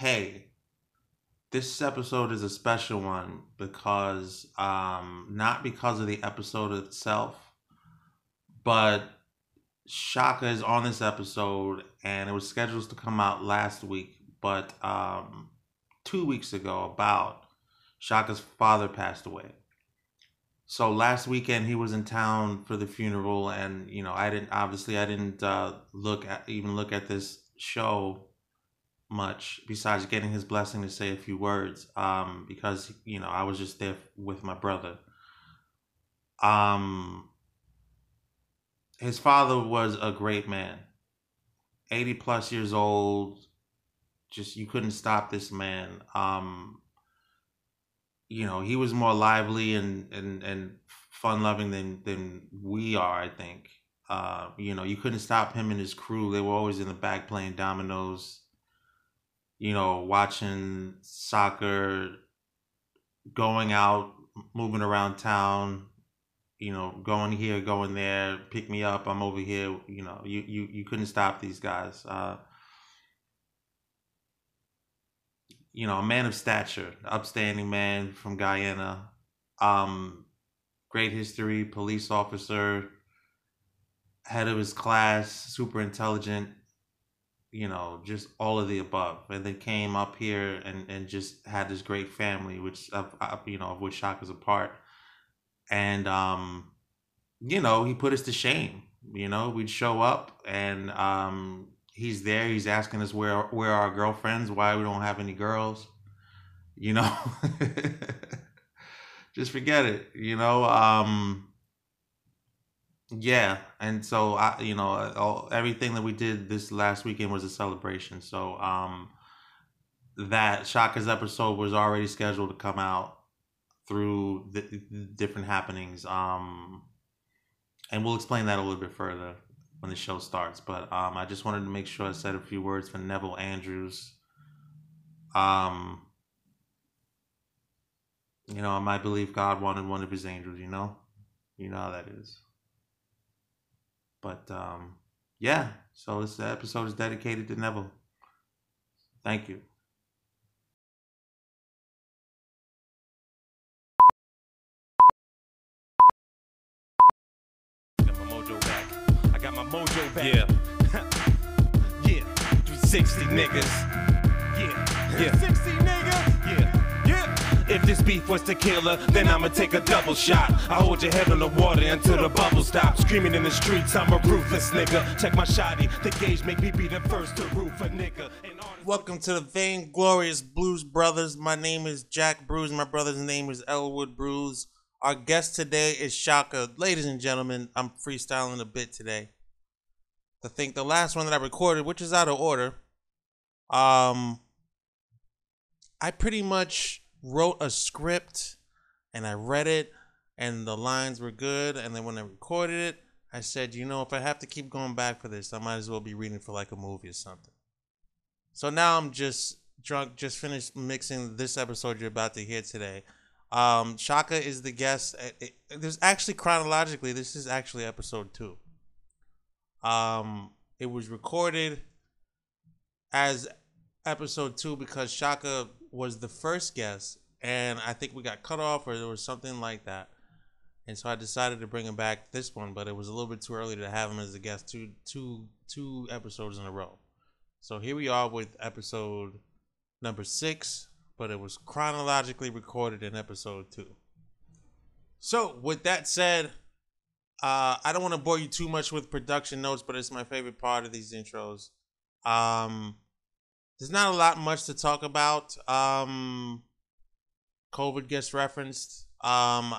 hey, this episode is a special one because um not because of the episode itself, but Shaka is on this episode and it was scheduled to come out last week, but um two weeks ago about Shaka's father passed away. So last weekend he was in town for the funeral and you know I didn't obviously I didn't uh look at even look at this show much besides getting his blessing to say a few words um because you know I was just there with my brother. Um his father was a great man. 80 plus years old just you couldn't stop this man. Um you know he was more lively and and and fun loving than than we are i think. Uh you know you couldn't stop him and his crew. They were always in the back playing dominoes you know, watching soccer, going out, moving around town, you know, going here, going there, pick me up, I'm over here, you know, you you, you couldn't stop these guys. Uh, you know, a man of stature, upstanding man from Guyana, um, great history, police officer, head of his class, super intelligent, you know, just all of the above, and then came up here and and just had this great family, which of you know of which Shaka is a part, and um, you know, he put us to shame. You know, we'd show up and um, he's there. He's asking us where where our girlfriends, why we don't have any girls. You know, just forget it. You know, um, yeah, and so I, you know, all, everything that we did this last weekend was a celebration. So, um, that Shaka's episode was already scheduled to come out through the, the different happenings. Um, and we'll explain that a little bit further when the show starts. But um, I just wanted to make sure I said a few words for Neville Andrews. Um, you know, I might believe God wanted one of his angels. You know, you know how that is. But um, yeah, so this episode is dedicated to Neville. Thank you. Mojo back. I got my mojo back. Yeah. yeah. 360 niggas. Yeah. Yeah. 60 niggas. Yeah. Yeah. If this beef was her, then I'ma take a double shot. I hold your head on the water until the bubbles stop. Screaming in the streets, I'm a ruthless nigga. Check my shotty, the gauge make me be the first to roof a nigga. And Welcome to the Vainglorious Blues Brothers. My name is Jack Bruce. My brother's name is Elwood Bruce. Our guest today is Shaka. Ladies and gentlemen, I'm freestyling a bit today. I think the last one that I recorded, which is out of order, um, I pretty much wrote a script and I read it and the lines were good. And then when I recorded it, I said, you know, if I have to keep going back for this, I might as well be reading for like a movie or something. So now I'm just drunk, just finished mixing this episode you're about to hear today. Um, Shaka is the guest. It, it, there's actually chronologically, this is actually episode two. Um, it was recorded as episode two because Shaka was the first guest, and I think we got cut off or there was something like that. And so I decided to bring him back this one, but it was a little bit too early to have him as a guest two two two episodes in a row. So here we are with episode number six, but it was chronologically recorded in episode two. So with that said, uh, I don't want to bore you too much with production notes, but it's my favorite part of these intros. Um, there's not a lot much to talk about. Um, COVID gets referenced. Um,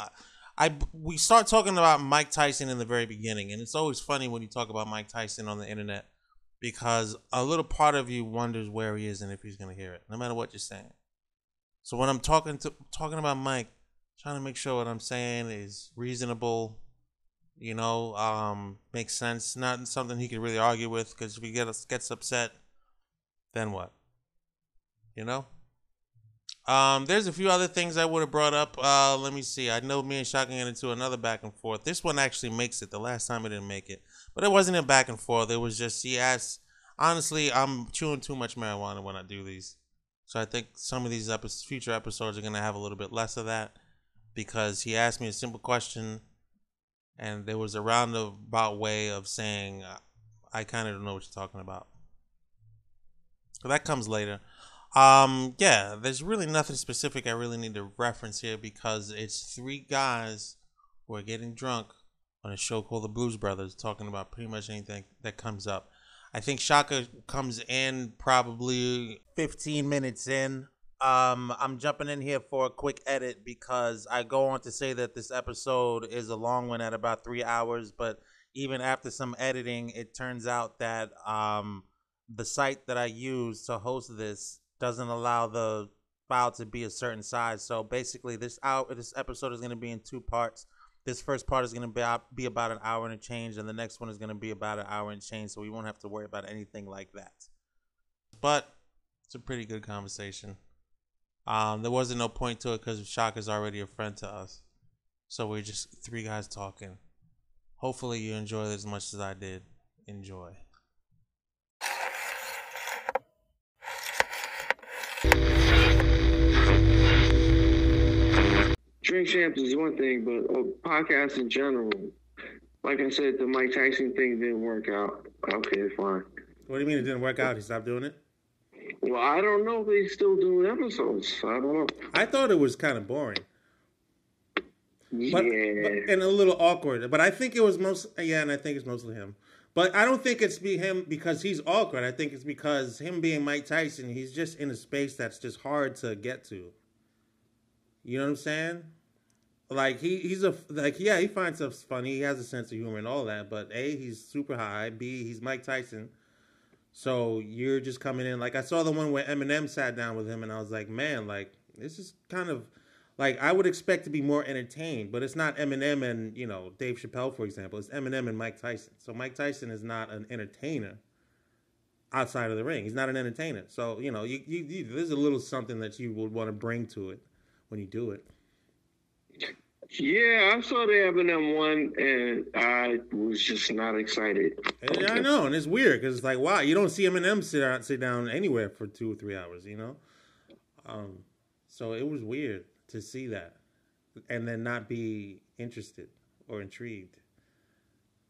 I we start talking about Mike Tyson in the very beginning, and it's always funny when you talk about Mike Tyson on the internet because a little part of you wonders where he is and if he's gonna hear it, no matter what you're saying. So when I'm talking to talking about Mike, trying to make sure what I'm saying is reasonable, you know, um, makes sense, not something he could really argue with. Because if he gets gets upset, then what? You know. Um, there's a few other things I would have brought up. Uh, let me see. I know me and Shotgun get into another back and forth. This one actually makes it. The last time it didn't make it, but it wasn't a back and forth. It was just he asked. Honestly, I'm chewing too much marijuana when I do these. So I think some of these future episodes are gonna have a little bit less of that because he asked me a simple question, and there was a roundabout way of saying, "I kind of don't know what you're talking about." That comes later. Um, yeah, there's really nothing specific I really need to reference here because it's three guys who are getting drunk on a show called The Blues Brothers, talking about pretty much anything that comes up. I think Shaka comes in probably 15 minutes in. Um, I'm jumping in here for a quick edit because I go on to say that this episode is a long one at about three hours, but even after some editing, it turns out that um, the site that I use to host this doesn't allow the file to be a certain size. So basically, this out this episode is going to be in two parts. This first part is going to be, be about an hour and a change, and the next one is going to be about an hour and change. So we won't have to worry about anything like that. But it's a pretty good conversation. Um, there wasn't no point to it because Shaka is already a friend to us. So we're just three guys talking. Hopefully you enjoyed as much as I did. Enjoy. Drink champs is one thing, but uh, a podcast in general, like I said, the Mike Tyson thing didn't work out. Okay, fine. What do you mean it didn't work out? He stopped doing it? Well, I don't know if he's still doing episodes. I don't know. I thought it was kind of boring. Yeah. But, but, and a little awkward. But I think it was most yeah, and I think it's mostly him. But I don't think it's be him because he's awkward. I think it's because him being Mike Tyson, he's just in a space that's just hard to get to. You know what I'm saying? Like he he's a like yeah he finds stuff funny. He has a sense of humor and all that. But a he's super high. B he's Mike Tyson. So you're just coming in like I saw the one where Eminem sat down with him and I was like man like this is kind of like I would expect to be more entertained, but it's not Eminem and you know Dave Chappelle for example. It's Eminem and Mike Tyson. So Mike Tyson is not an entertainer outside of the ring. He's not an entertainer. So you know you, you, you there's a little something that you would want to bring to it when you do it. Yeah, I saw the Eminem one, and I was just not excited. And I know, and it's weird because it's like, wow, you don't see Eminem sit down, sit down anywhere for two or three hours, you know. Um, so it was weird to see that, and then not be interested or intrigued.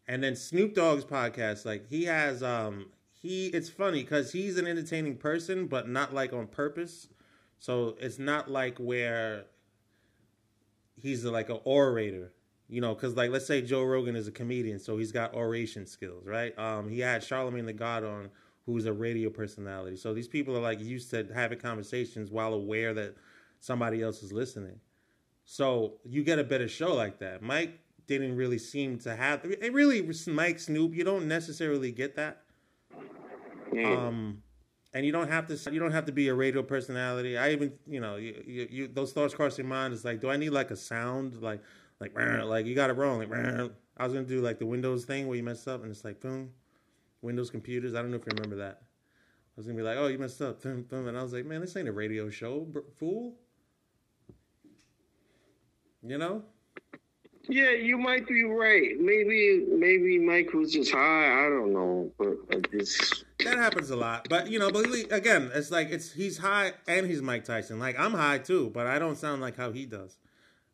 And then Snoop Dogg's podcast, like he has, um, he it's funny because he's an entertaining person, but not like on purpose. So it's not like where he's like an orator, you know, because like let's say Joe Rogan is a comedian, so he's got oration skills, right? Um, he had Charlemagne the God on, who's a radio personality. So these people are like used to having conversations while aware that somebody else is listening. So you get a better show like that. Mike didn't really seem to have it. Really, Mike Snoop, you don't necessarily get that. Um, and you don't have to you don't have to be a radio personality. I even you know you, you, you those thoughts cross your mind. It's like, do I need like a sound like like like you got it wrong like I was gonna do like the Windows thing where you messed up and it's like boom, Windows computers. I don't know if you remember that. I was gonna be like, oh, you messed up, boom, boom, and I was like, man, this ain't a radio show, fool. You know. Yeah, you might be right. Maybe maybe Mike was just high. I don't know, but that happens a lot. But you know, but again, it's like it's he's high and he's Mike Tyson. Like I'm high too, but I don't sound like how he does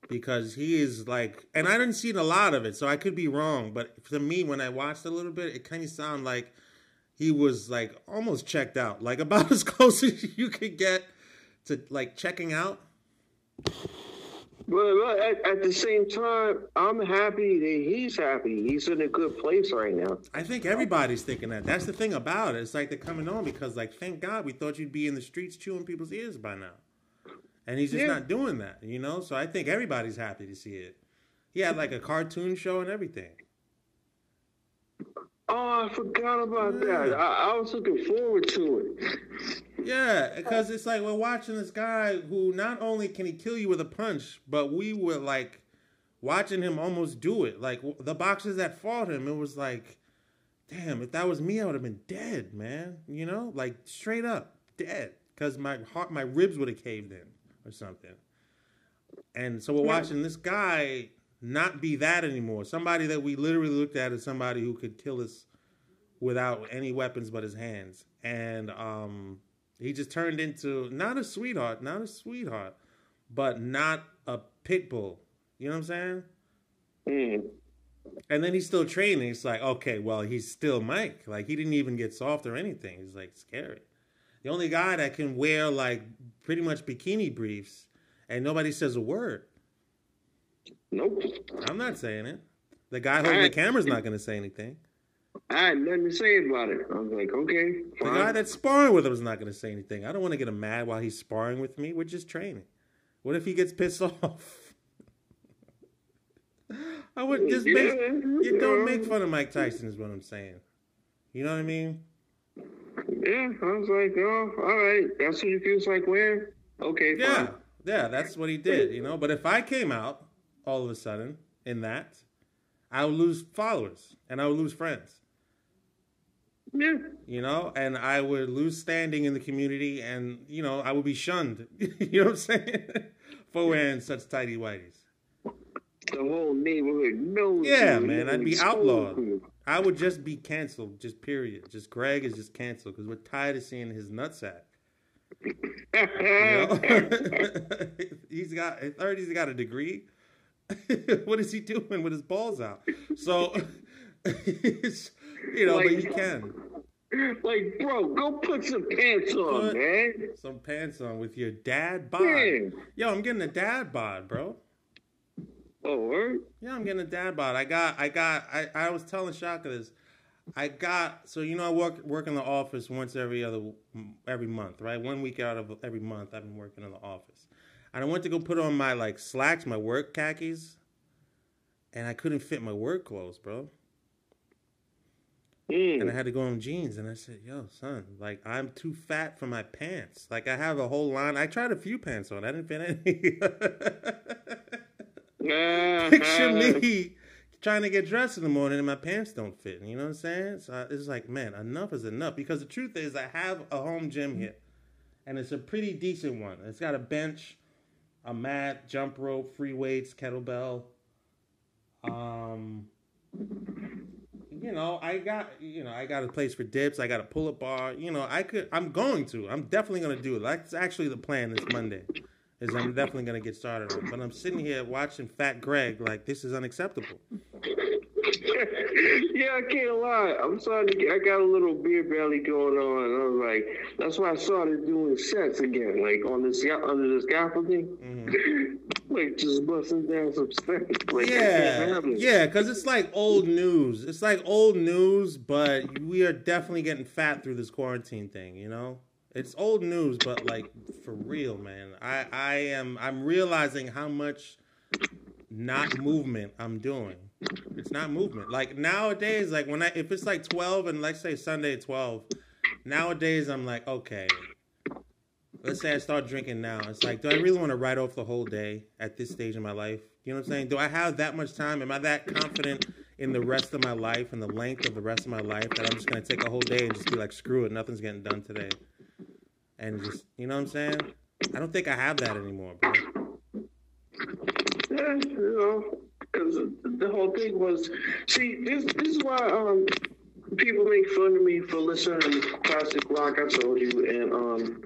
because he is like, and I didn't see a lot of it, so I could be wrong. But to me, when I watched a little bit, it kind of sounded like he was like almost checked out, like about as close as you could get to like checking out. But, at, at, the same time, I'm happy that he's happy. He's in a good place right now. I think everybody's thinking that. That's the thing about it. It's like they're coming on because, like, thank God we thought you'd be in the streets chewing people's ears by now. And he's just yeah. not doing that, you know? So I think everybody's happy to see it. He had like a cartoon show and everything. Oh, I forgot about yeah. that. I, I was looking forward to it. Yeah, because it's like we're watching this guy who not only can he kill you with a punch, but we were like watching him almost do it. Like the boxers that fought him, it was like, damn, if that was me, I would have been dead, man. You know, like straight up dead, because my heart, my ribs would have caved in or something. And so we're watching this guy not be that anymore. Somebody that we literally looked at as somebody who could kill us without any weapons but his hands. And um He just turned into not a sweetheart, not a sweetheart, but not a pit bull. You know what I'm saying? Mm. And then he's still training. It's like, okay, well, he's still Mike. Like he didn't even get soft or anything. He's like scary. The only guy that can wear like pretty much bikini briefs and nobody says a word. Nope. I'm not saying it. The guy holding the camera's not going to say anything. I had nothing to say about it. I was like, okay, Fine. The guy that's sparring with him is not going to say anything. I don't want to get him mad while he's sparring with me. We're just training. What if he gets pissed off? I would just make you don't make fun of Mike Tyson is what I'm saying. You know what I mean? Yeah, I was like, oh, all right. That's what he feels like wearing. Okay, Yeah, fine. yeah, that's what he did. You know, but if I came out all of a sudden in that, I would lose followers and I would lose friends. Yeah. you know, and I would lose standing in the community, and you know, I would be shunned. you know what I'm saying? For wearing such tidy whities. The whole neighborhood knows. Yeah, you, man, I'd be outlawed. I would just be canceled, just period. Just Greg is just canceled because we're tired of seeing his nutsack. You know? he's got at 30, he's got a degree. what is he doing with his balls out? So, you know, but Like- you can. like, bro, go put some pants on, Put- man. some pants on with your dad bod. Yeah. Yo, I'm getting a dad bod, bro. Oh, word? Yeah, I'm getting a dad bod. I got, I got, I, I was telling Shaka this. I got, so you know, I work work in the office once every other every month, right? One week out of every month, I've been working in the office, and I went to go put on my like slacks, my work khakis, and I couldn't fit my work clothes, bro. Mm. And I had to go in jeans, and I said, "Yo, son, like I'm too fat for my pants. Like I have a whole line. I tried a few pants on. I didn't fit any." Picture me trying to get dressed in the morning and my pants don't fit. You know what I'm saying? So I, it's like, man, enough is enough. Because the truth is, I have a home gym here, and it's a pretty decent one. It's got a bench, a mat, jump rope, free weights, kettlebell. Um, you know, I got you know, I got a place for dips. I got a pull up bar. You know, I could. I'm going to. I'm definitely gonna do it. That's actually the plan this Monday. Is I'm definitely gonna get started. But I'm sitting here watching Fat Greg like this is unacceptable. yeah, I can't lie. I'm starting to get, I got a little beer belly going on. And I was like, that's why I started doing sets again, like on this under the mm-hmm. scaffolding. like just busting down some steps. Like, Yeah, yeah, because it's like old news. It's like old news, but we are definitely getting fat through this quarantine thing. You know, it's old news, but like for real, man. I I am I'm realizing how much not movement I'm doing. It's not movement. Like nowadays, like when I if it's like twelve and let's say Sunday twelve, nowadays I'm like okay. Let's say I start drinking now. It's like, do I really want to write off the whole day at this stage in my life? You know what I'm saying? Do I have that much time? Am I that confident in the rest of my life and the length of the rest of my life that I'm just gonna take a whole day and just be like, screw it, nothing's getting done today, and just, you know what I'm saying? I don't think I have that anymore, bro. Yeah, you know, the whole thing was, see, this this is why um people make fun of me for listening to classic rock. I told you, and um,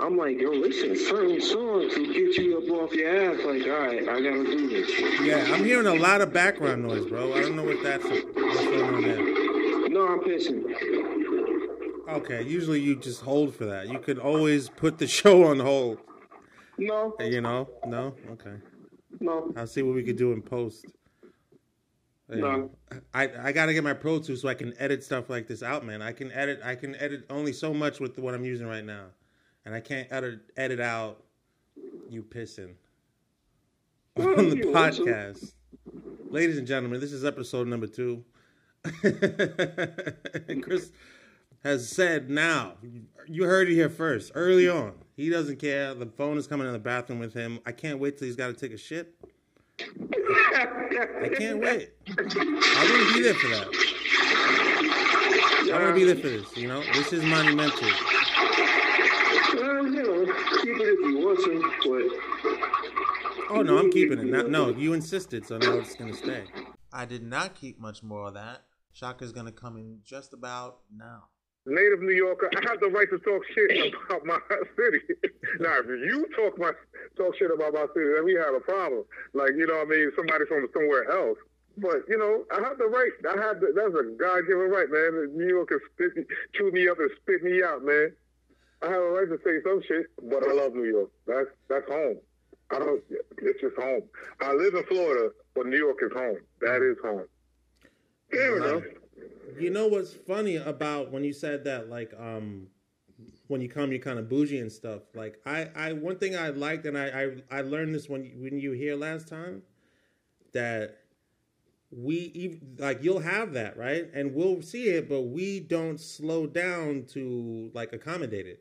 I'm like, yo, listen, certain songs will get you up off your ass. Like, all right, I gotta do this. Yeah, I'm hearing a lot of background noise, bro. I don't know what that's what's going on there. No, I'm pissing. Okay, usually you just hold for that. You could always put the show on hold. No, You know? No? Okay. No. I'll see what we could do in post. No. I, I gotta get my Pro Tools so I can edit stuff like this out, man. I can edit I can edit only so much with what I'm using right now, and I can't edit edit out you pissing on the podcast. Ladies and gentlemen, this is episode number two. Chris has said now. You heard it here first, early on. He doesn't care. The phone is coming in the bathroom with him. I can't wait till he's got to take a shit. I can't wait. I to be there for that. I want to be there for this. You know, this is monumental. Well, you know, keep it if you want to, but Oh no, I'm keeping it. Not, no, you insisted, so now it's gonna stay. I did not keep much more of that. Shaka's gonna come in just about now. Native New Yorker. I have the right to talk shit about my city. now, if you talk my talk shit about my city, then we have a problem. Like you know, what I mean, somebody from somewhere else. But you know, I have the right. I have the, that's a God given right, man. New York can spit, me- chew me up and spit me out, man. I have a right to say some shit, but I love New York. That's that's home. I don't. It's just home. I live in Florida, but New York is home. That is home. Fair enough. You know what's funny about when you said that, like, um, when you come, you're kind of bougie and stuff. Like, I, I, one thing I liked, and I, I, I learned this when you, when you were here last time, that we, like, you'll have that, right? And we'll see it, but we don't slow down to like accommodate it.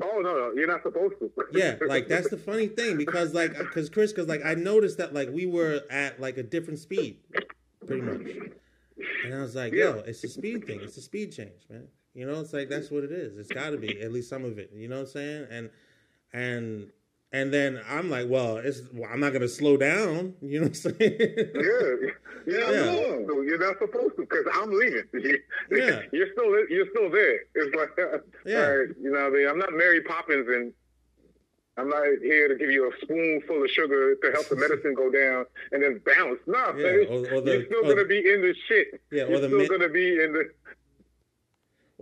Oh no, no, you're not supposed to. Yeah, like that's the funny thing because like because Chris because like I noticed that like we were at like a different speed, pretty much, and I was like, yo, it's a speed thing, it's a speed change, man. You know, it's like that's what it is. It's got to be at least some of it. You know what I'm saying? And and and then I'm like, well, it's well, I'm not gonna slow down. You know what I'm saying? Yeah, yeah, Yeah. no, no, you're not supposed to because I'm leaving. Yeah. you're still you're still there. It's like, Yeah. all right, you know, what I mean, I'm not Mary Poppins, and I'm not here to give you a spoonful of sugar to help the medicine go down and then bounce. No, Yeah, man, or- or the- you're still or- gonna be in the shit. Yeah, or you're the still gonna be in the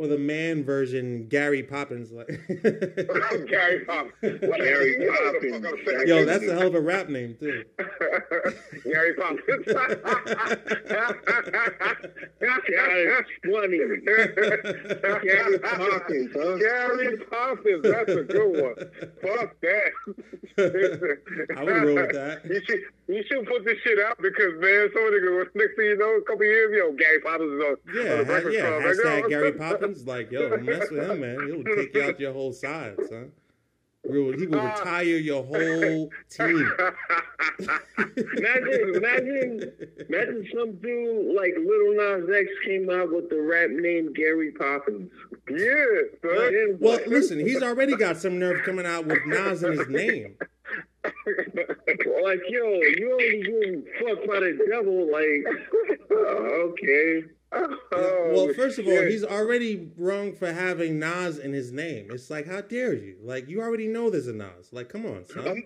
or the man version, Gary Poppins, like. Gary Poppins. Gary Poppins. Yo, that's a hell of a rap name too. Gary Poppins. That's funny. Gary Poppins, huh? Gary Poppins. That's a good one. Fuck that. I would roll with that. You should you should put this shit out because man, some nigga next thing you know, a couple years ago, Gary Poppins is on, Yeah, on the ha- Breakfast yeah. Club. Like, Hashtag yo, Gary Poppins. Like, yo, mess with him, man. He'll take you out your whole side, son. He he will retire your whole team. Imagine, imagine, imagine some dude like Little Nas X came out with the rap name Gary Poppins. Yeah, son. Well, listen, he's already got some nerve coming out with Nas in his name. Like, yo, you only getting fucked by the devil. Like, uh, okay. Oh, well, first of all, he's already wrong for having Nas in his name. It's like, how dare you? Like, you already know there's a Nas. Like, come on, son.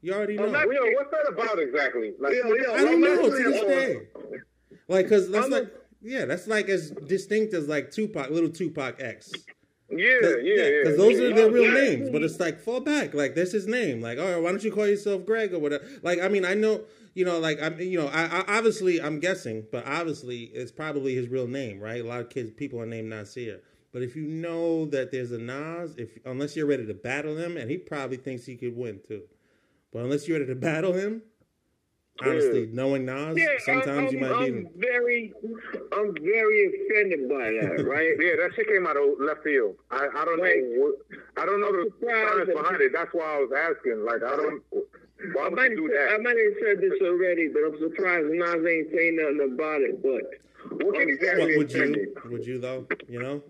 You already know. Not, yo, what's that about exactly? Like, Yeah, yeah, I don't know to this day. Like, cause that's I'm like, yeah, that's like as distinct as like Tupac, little Tupac X. yeah, yeah, yeah. Because those are their real names, but it's like fall back. Like that's his name. Like, all right, why don't you call yourself Greg or whatever? Like, I mean, I know, you know, like I'm, you know, I, I obviously I'm guessing, but obviously it's probably his real name, right? A lot of kids, people are named Nasir. But if you know that there's a Nas, if unless you're ready to battle him, and he probably thinks he could win too, but unless you're ready to battle him, honestly, knowing Nas, Yeah, sometimes I'm, you might I'm beat him. very, I'm very offended by that, right? Yeah, that shit came out of left field. I, I don't Like, know. I don't know the science behind it. That's why I was asking. Like, I don't. Why I would might, you do I might have said this already, but I'm surprised Nas ain't saying nothing about it. But What can you What would you? Would you though? You know,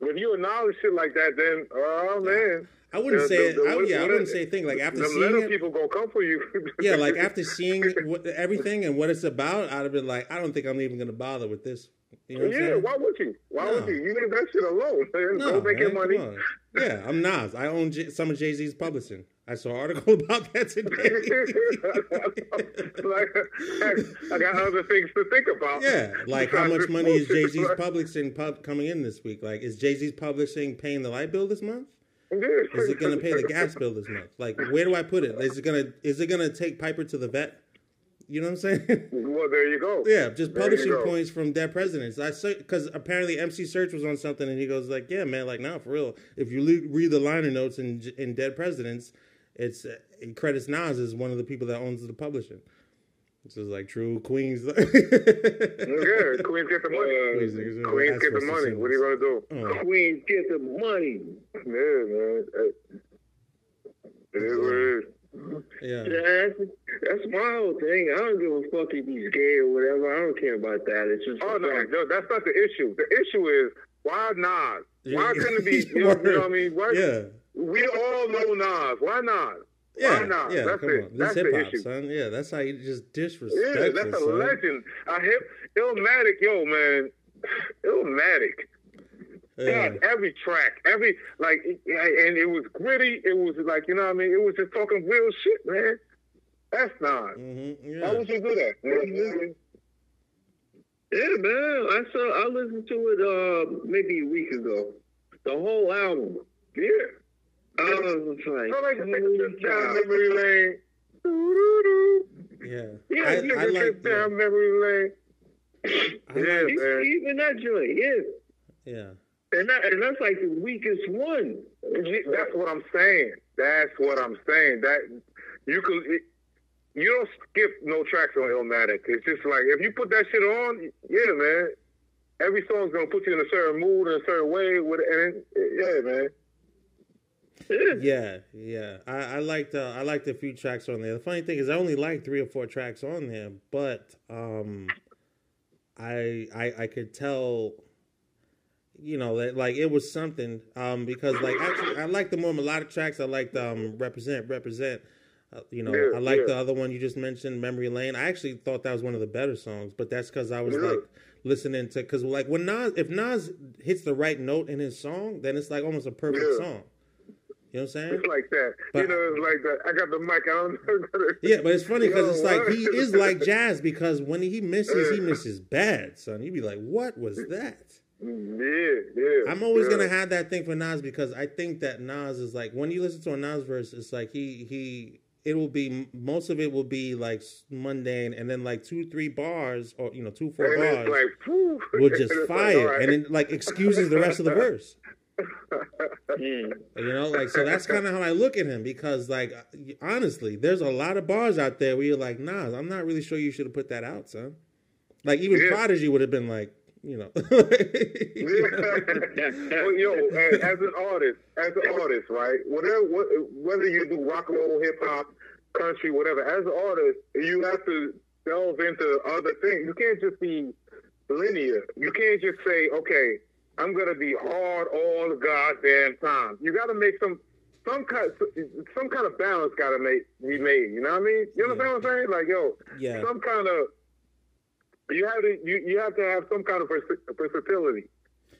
If you acknowledge shit like that, then oh man, I wouldn't The- say. the- the- I, yeah, I wouldn't say a thing like after the seeing little it. people gonna come for you. yeah, like after seeing what, everything and what it's about, I'd have been like, I don't think I'm even gonna bother with this. You know what yeah, saying? why would you? Why No. would you? You leave that shit alone. Man. No, Go make your money. Yeah, I'm Nas. I own J- some of Jay Z's publishing. I saw an article about that today. like, I got other things to think about. yeah, like how much money is Jay Z's publishing pub coming in this week? Like, is Jay Z's publishing paying the light bill this month? Is it gonna pay the gas bill this month? Like, where do I put it? Is it gonna is it gonna take Piper to the vet? You know what I'm saying? Well, there you go. Yeah, just publishing points from dead presidents. I because apparently MC Serch was on something, and he goes like, "Yeah, man, like now for real. If you read the liner notes in in Dead Presidents, it's uh, it credits Nas as one of the people that owns the publishing." This is like true Queens. Yeah, Queens get the money. Queens niggas are Queens get the money. What are you gonna do? Oh, Queens get the money. Yeah, man. Hey. It is what it is. yeah, That's, that's my whole thing. I don't give a fuck if he's gay or whatever. I don't care about that. It's just Oh no, no, that's not the issue. The issue is why Nas? Why couldn't it be? You know, you know what I mean? Why, yeah, We all know Nas. Why not? yeah, Why not? yeah. That's come it. on, this That's hip the hop, issue. son. Yeah, that's how you just disrespect. Yeah, disrespect. that's a son. legend. I hip Illmatic, yo man, Illmatic. God, every track, every like, and it was gritty. It was like you know what I mean. It was just talking real shit, man. That's not. Mm-hmm. Yeah. How was you good at? Man? Yeah, man. I saw. I listened to it uh maybe a week ago. The whole album. Yeah. I was like, I like to take a trip down memory lane. Yeah. Yeah, I, take I a like trip down memory lane. I yeah, like, man. Even that joint, yeah. Yeah. And, that, and that's like the weakest one. That's what I'm saying. That's what I'm saying. That you could. It, you don't skip no tracks on Illmatic. It's just like if you put that shit on, yeah, man. Every song's gonna put you in a certain mood in a certain way. With and yeah, man. Yeah, yeah. I, I liked uh, I liked a few tracks on there. The funny thing is, I only liked three or four tracks on there, but um, I I I could tell, you know, that like it was something. Um, because like actually, I like the more melodic tracks. I liked um, represent represent. Uh, you know, Yeah, I like yeah. the other one you just mentioned, Memory Lane. I actually thought that was one of the better songs, but that's because I was Yeah. like listening to because like when Nas if Nas hits the right note in his song, then it's like almost a perfect song. You know what I'm saying? It's like that. But- you know, it's like that. I got the mic. I don't know. Yeah, but it's funny because it's like he is like jazz because when he misses, he misses bad, son. You'd be like, "What was that?" Yeah, yeah. I'm always yeah. gonna have that thing for Nas because I think that Nas is like when you listen to a Nas verse, it's like he he it will be most of it will be like mundane, and then like two three bars or you know two four And bars like, will just like, fire, right. and then like excuses the rest of the verse. Mm. You know, like so that's kind of how I look at him because, like, honestly, there's a lot of bars out there where you're like, Nas, I'm not really sure you should have put that out, son. Like even Yeah. Prodigy would have been like, you know, well, yo, as, as an artist, as an artist, right? Whatever, whether you do rock and roll, hip hop, country, whatever, as an artist, you have to delve into other things. You can't just be linear. You can't just say, okay, I'm gonna be hard all the goddamn time. You got to make some. Some kind, some kind of balance got to make be made. You know what I mean? You understand what I'm saying? Like, yo, Yeah. some kind of you have to you, you have to have some kind of vers- versatility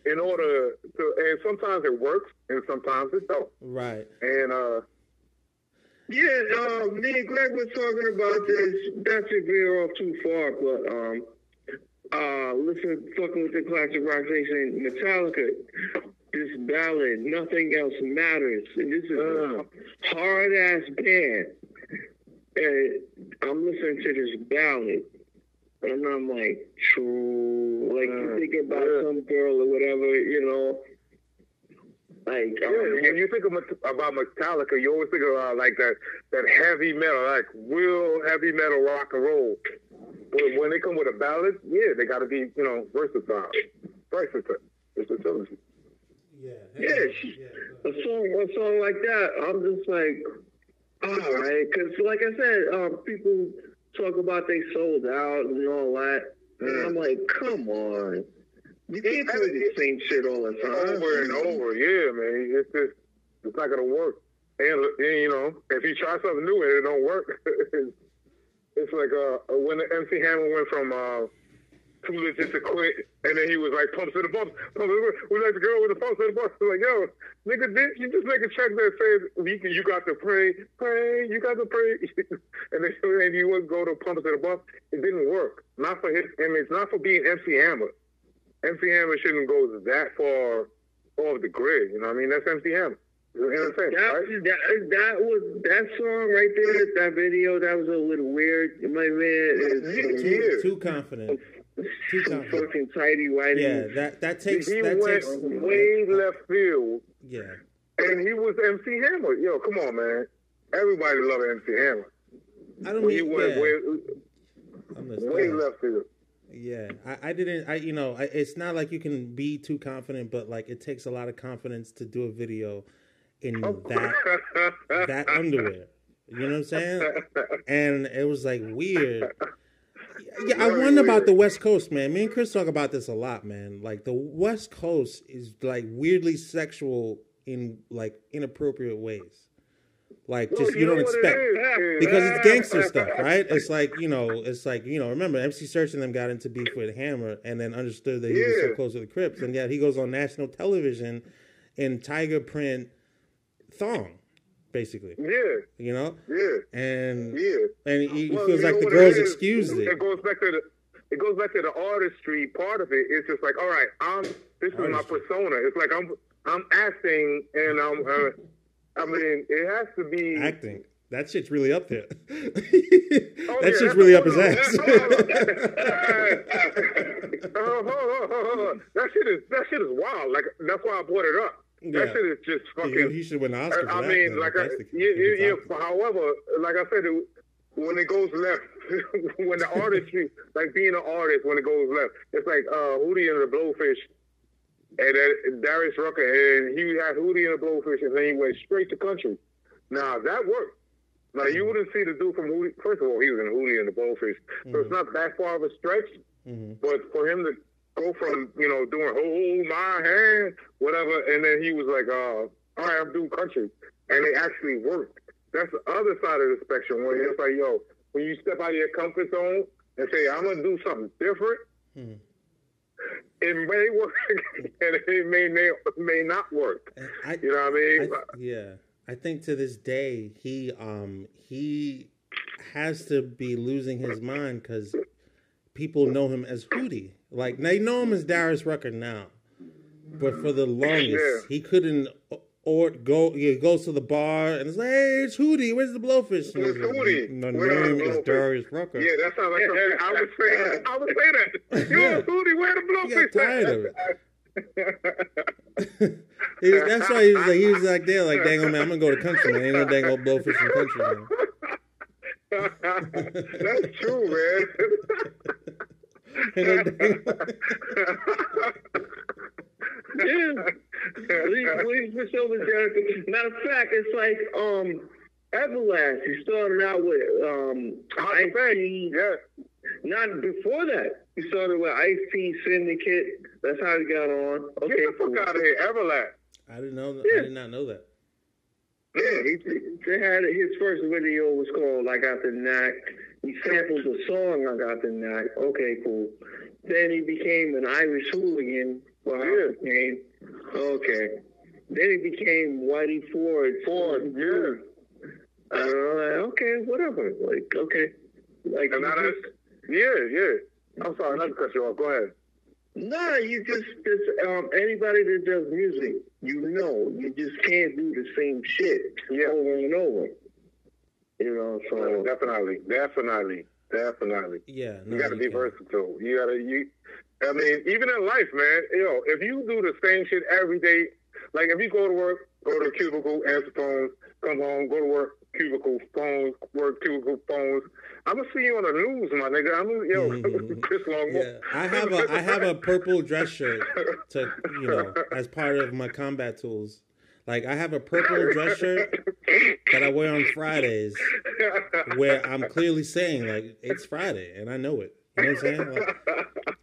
in order to and sometimes it works and sometimes it don't right. and uh Yeah, uh, me and Greg were talking about this. Not to veer off too far, but um, uh, listen, fucking with the classic rock station Metallica. This ballad, nothing else matters. And this is a hard ass band, and I'm listening to this ballad, and I'm like, true. Like you think about Yeah. some girl or whatever, you know. Like, yeah, um, when you think of, about Metallica you always think about like that that heavy metal like real heavy metal rock and roll. But when they come with a ballad yeah they got to be you know versatile. Versatile. Versatility. Yeah. Yeah, a song, a song like that, I'm just like, all right, because like I said, um, people talk about they sold out and all that, and I'm like, come on, you can't play the same shit all the time. over and over. Yeah, man. It's just it's not gonna work. And, and you know, if you try something new and it don't work, it's, it's like uh when the MC Hammer went from uh too legit to quit, and then he was like pumps to the bumps, pumps to the bumps. We like the girl with the pumps to the bumps. Like yo, nigga, did you just make a check that says you, can- you got to pray, pray, you got to pray, and then and you would go to pumps to the bumps. It didn't work. Not for his image, not for being MC Hammer. MC Hammer shouldn't go that far off the grid. You know what I mean? That's MC Hammer. You know what I'm saying, That, right? that, that was that song right there, that video, that was a little weird. My man is Yeah. Too confident. Too confident. fucking tidy whitey. Yeah, that that takes He that went takes way left field, Yeah. and he was MC Hammer. Yo, come on, man. Everybody love MC Hammer. I don't When mean he went yeah. way, I'm just- way yeah. left field. Yeah, I, I didn't. I you know, I, it's not like you can be too confident, but like it takes a lot of confidence to do a video in that that underwear. You know what I'm saying? And it was like weird. Yeah, I wonder about the West Coast, man. Me and Chris talk about this a lot, man. Like the West Coast is like weirdly sexual in like inappropriate ways. Like Well, just you you, know don't what it expect because it's gangster stuff, right? It's like you know, it's like you know. Remember, MC Serch and them got into beef with Hammer, and then understood that he was so close to the Crips, and yet he goes on national television in tiger print thong, basically. Yeah, You know, yeah, and yeah. and he, Well, feels like the girls it excused it. It goes back to the it goes back to the artistry part of it. It's just like, all right, I'm this is my persona. It's like I'm I'm acting and I'm uh, I mean, it has to be Acting. That shit's really up there. Oh, that yeah, shit's really up his ass. That shit is that shit is wild. Like that's why I brought it up. Yeah. That shit is just fucking. he should win an Oscar. I, I mean, then, like, I, the- yeah, yeah, yeah. However, like I said, it, when it goes left, when the artistry, like being an artist, when it goes left, it's like uh, Hootie and the Blowfish, and then Darius Rucker, and he had Hootie and the Blowfish, and then he went straight to country. Now that worked. Now you wouldn't see the dude from Hootie. First of all, he was in Hootie and the Blowfish, so it's not that far of a stretch. Mhm. But for him to go from you know doing hold my hand, whatever, and then he was like, uh, all right, I'm doing country, and it actually worked. That's the other side of the spectrum where it's like, yo, when you step out of your comfort zone and say, I'm gonna do something different, Mhm. It may work and it may may, may not work. I, You know what I mean? I, yeah, I think to this day he um he has to be losing his mind because people know him as Hootie. Like they know him as Darius Rucker now, but for the longest Yeah. he couldn't or go. He goes to the bar and it's like, "Hey, it's Hootie. Where's the blowfish?" And It's he's like, Hootie. The Where name is? Darius Rucker. yeah, that sounds like something I would say. That. I would say that. Yo, Yeah. Hootie, where the He blowfish got tired of it. He was- that's why he was like, he was like, there, like, dang, old man, I'm gonna go to country, man. Ain't no dang old blowfish in country, man. That's true, man. Ain't no dang- Yeah. Please, please push over, Jericho. Matter of fact, it's like um Everlast. He started out with um Ice T. yeah. Not before that. He started with Ice T Syndicate. That's how he got on. Get Okay, the fuck cool. out of here, Everlast. I didn't know. That. Yeah. I did not know that. Yeah, he, they had his first video was called "I Got the Knack." He sampled the song "I Got the Knack." Okay, cool. Then he became an Irish hooligan. Well, Yeah. he became okay. Then he became Whitey Ford. Ford, yeah. I don't know. Like, okay, whatever. Like, okay. Like, And just, that's, yeah, yeah. I'm sorry, not to cut you off. Go ahead. nah, you just, just um, anybody that does music, you know, you just can't do the same shit Yeah. over and over. You know, so Definitely, definitely, definitely. Yeah, no, You got to be can't. versatile. You got to you. I mean, even in life, man. You know, if you do the same shit every day, like if you go to work, go to the cubicle, answer phones, come home, go to work, cubicle, phones, work, cubicle, phones. I'm gonna see you on the news, my nigga. I'm gonna, yo, mm-hmm. Chris Longmore. Yeah, I have a I have a purple dress shirt to you know as part of my combat tools. Like I have a purple dress shirt that I wear on Fridays, where I'm clearly saying like it's Friday and I know it. You know what I'm saying?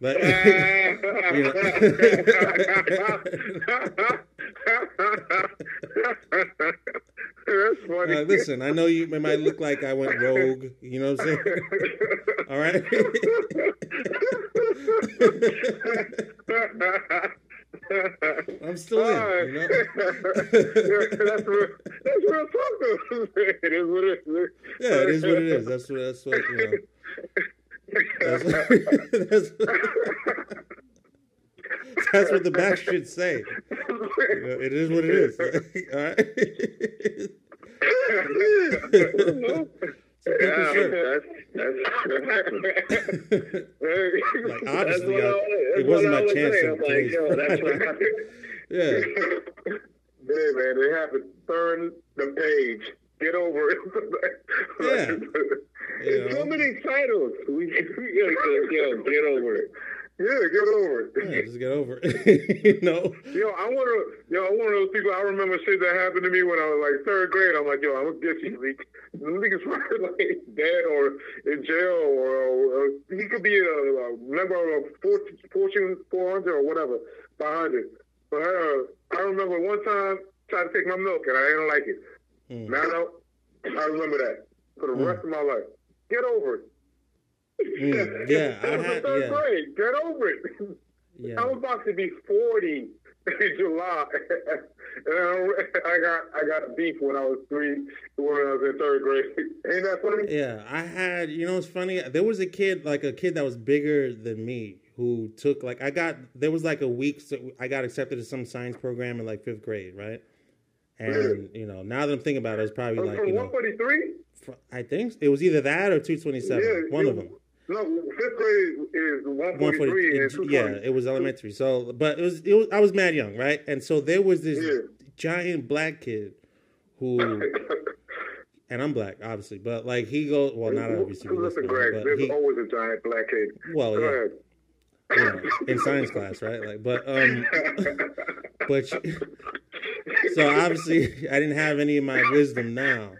Like, like you That's funny. uh, listen, I know you it might look like I went rogue. You know what I'm saying? All right. I'm still in. You know? that's real. That's real talk. though. it is what it is. Yeah, it is what it is. That's what that's what you know. That's what, that's, that's what the back should say. You know, it is what it is. All right. It's a purple yeah, that's that's like obviously, I, I- it wasn't my was chance saying. to I'm like, yo, that's what happened. Yeah, Hey man, they have to turn the page. Get over it. Yeah. you So many titles. We, we gotta go, yo, get over it. yeah, get over it. Yeah, just get over it. you know. Yo, I want to. Yo, I'm one of those people. I remember shit that happened to me when I was like third grade. I'm like, yo, I'm gonna get you. Like, the niggas probably like dead or in jail, or, or he could be a, a member of Fortune, Fortune 400 or whatever, 500. But uh, I remember one time tried to take my milk and I didn't like it. Mm. Man, I, remember that for the rest of my life. Get over it. Mm, yeah, I That was the had third yeah, grade. Get over it. yeah. I was about to be forty in July, and I, I got I got beef when I was three when I was in third grade. Ain't that funny? Yeah, I had. You know, it's funny. There was a kid, like a kid that was bigger than me, who took like I got. There was like a week. So I got accepted to some science program in like fifth grade, right? And you know, now that I'm thinking about it, it's probably oh, like From you know, forty three. fr- I think it was either that or two twenty seven. One of them. No, fifth grade is one One forty forty. three and two Yeah, it was elementary. So, but it was it was I was mad young, right? And so there was this Yeah. giant black kid who, and I'm black, obviously, but like he goes. Well, not obviously. Listen, Greg, there's he, always a giant black kid. well, Go yeah. ahead. You know, in science class, right? Like, but um, but so obviously I didn't have any of my wisdom now.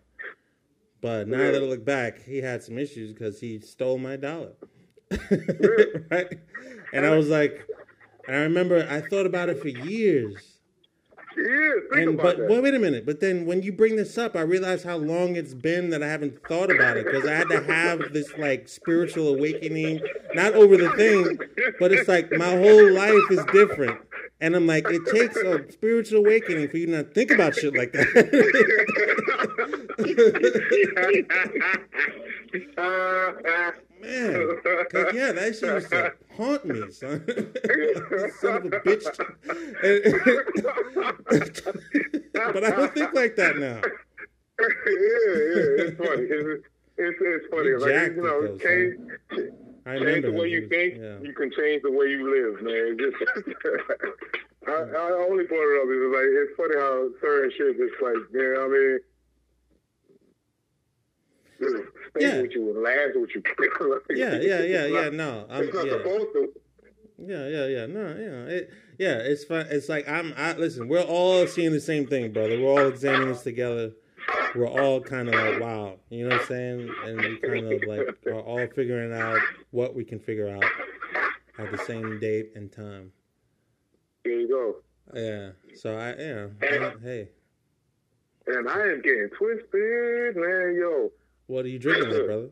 But now that I look back, he had some issues because he stole my dollar, right? And I was like, and I remember I thought about it for years. Yeah, And but that. well, wait a minute. But then when you bring this up, I realize how long it's been that I haven't thought about it because I had to have this like spiritual awakening, not over the thing, but it's like my whole life is different. And I'm like, it takes a spiritual awakening for you to not think about shit like that. Man, yeah, that shit used to haunt me, son. son of a bitch. but I don't think like that now. yeah, yeah, it's funny. It's, it's, it's funny. You Like, you know, change, I change the way you dude. think, Yeah. you can change the way you live, man. Just, I, I only brought it up because like it's funny how certain shit just like, you know what I mean? Yeah. you and with you. Yeah, yeah, yeah, yeah. No, I'm It's not yeah. supposed to. Yeah, yeah, yeah. No, yeah, it, yeah. It's fun. It's like I'm. I listen. We're all seeing the same thing, brother. We're all examining this together. We're all kind of like, wow, you know what I'm saying? And we kind of like are all figuring out what we can figure out at the same date and time. There you go. Yeah. So I, yeah. well, Hey, And I am getting twisted, man. Yo, what are you drinking, there, brother?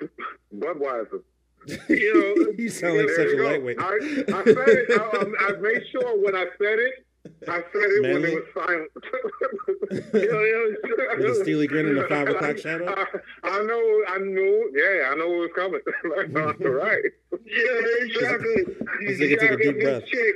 Budweiser. You know, You sound like such a lightweight. I, I said it. I, I, made sure when I said it, I said it when it was silent. you know, you know, With a steely grin and a five o'clock shadow? I, I know, I knew, yeah, I know it was coming. All right. Yeah, exactly. This nigga took a deep breath. Chick,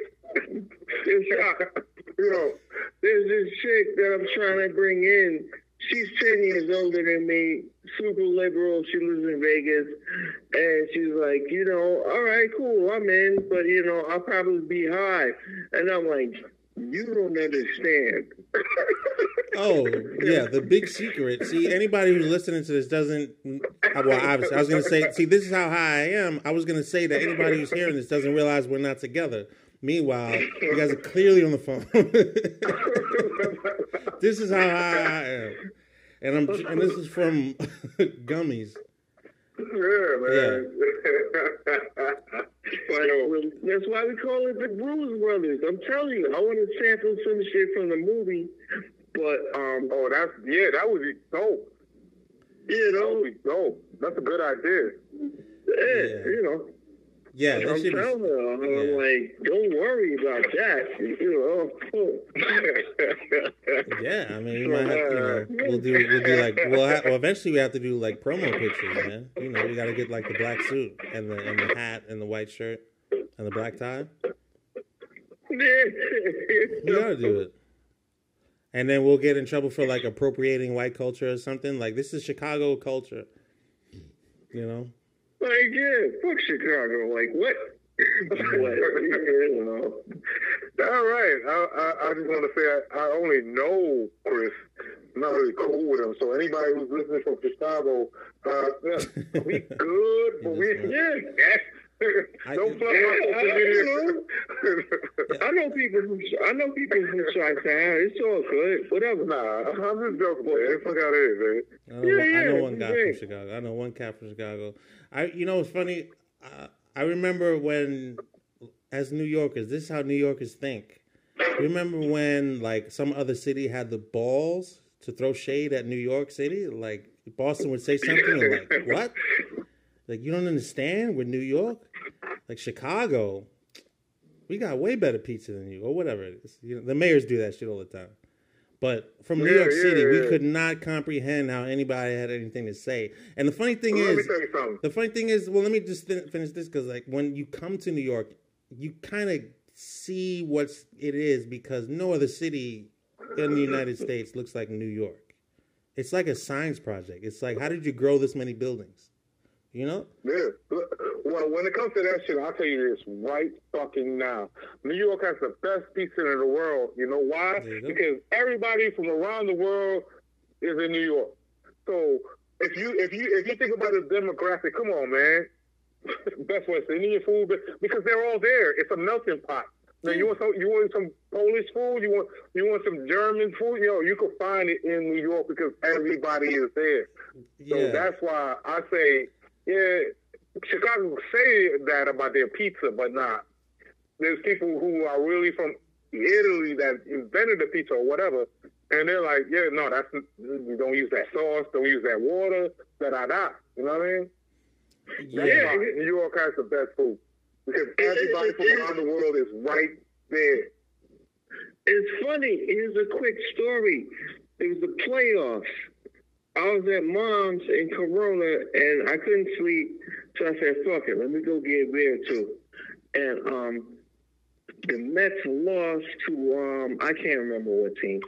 You know, there's this chick that I'm trying to bring in. She's 10 years older than me, super liberal. She lives in Vegas. And she's like, you know, all right, cool, I'm in, but, you know, I'll probably be high. And I'm like, you don't understand. Oh, yeah, the big secret. See, anybody who's listening to this doesn't. Well, obviously, I was going to say, see, this is how high I am. I was going to say that anybody who's hearing this doesn't realize we're not together. Meanwhile, you guys are clearly on the phone. this is how high I am. And I'm and this is from gummies. yeah, man. But well, that's why we call it the Bruise Brothers. I'm telling you, I want to sample some shit from the movie, but um, oh, that's, yeah, that would be dope. you That know, would be dope. That's a good idea. yeah, Yeah. you know, Yeah, that I'm should telling her, I'm yeah. like, don't worry about that. You know, Yeah, I mean, we might have, you know, uh, we'll do, we'll do like, we'll, ha- well, eventually we have to do like promo pictures, man. You know, we got to get like the black suit and the and the hat and the white shirt and the black tie. We got to do it. And then we'll get in trouble for like appropriating white culture or something. Like this is Chicago culture. You know? Like, yeah, fuck Chicago. Like, what? what? You know. All right. I, I, I just want to say I, I only know Chris. I'm not really cool with him. So anybody who's listening from Chicago, uh, yeah, we good, but we Yeah. yeah. I- Don't plug my Yeah, social I- media. I know people from I know people from Chi-Town. It's all good. Whatever. Nah, I'm just joking, man. Fuck out of here, man. I know, Yeah, one- I know one guy from Chicago. I know one cat from Chicago. I, you know, it's funny. Uh, I remember when, as New Yorkers, this is how New Yorkers think. Remember when, like, some other city had the balls to throw shade at New York City. Like Boston would say something and like, what? Like you don't understand? We're New York, like Chicago. We got way better pizza than you, or whatever it is. You know, the mayors do that shit all the time. But from New York yeah, City, we could not comprehend how anybody had anything to say. And the funny thing me is, tell you something. the funny thing is, well, let me just fin- finish this because, like, when you come to New York, you kind of see what it is because no other city in the United States looks like New York. It's like a science project. It's like, how did you grow this many buildings? You know? Yeah. Well, when it comes to that shit, I'll tell you this right fucking now. New York has the best pizza in the world. You know why? You. Because everybody from around the world is in New York. So if you if you if you think about the demographic, come on, man. Best West Indian food, because they're all there. It's a melting pot. Now you want some you want some Polish food, you want you want some German food, yo, you can find it in New York because everybody is there. So Yeah. that's why I say, yeah, Chicago say that about their pizza, but not. There's people who are really from Italy that invented the pizza or whatever, and they're like, yeah, no, that's don't use that sauce, don't use that water, da da da. You know what I mean? That's Yeah. why New York has the best food because everybody from around the world is right there. It's funny. Here's a quick story. It was the playoffs. I was at mom's in Corona and I couldn't sleep, so I said, "Fuck it, let me go get a beer too." And um, the Mets lost to um, I can't remember what team.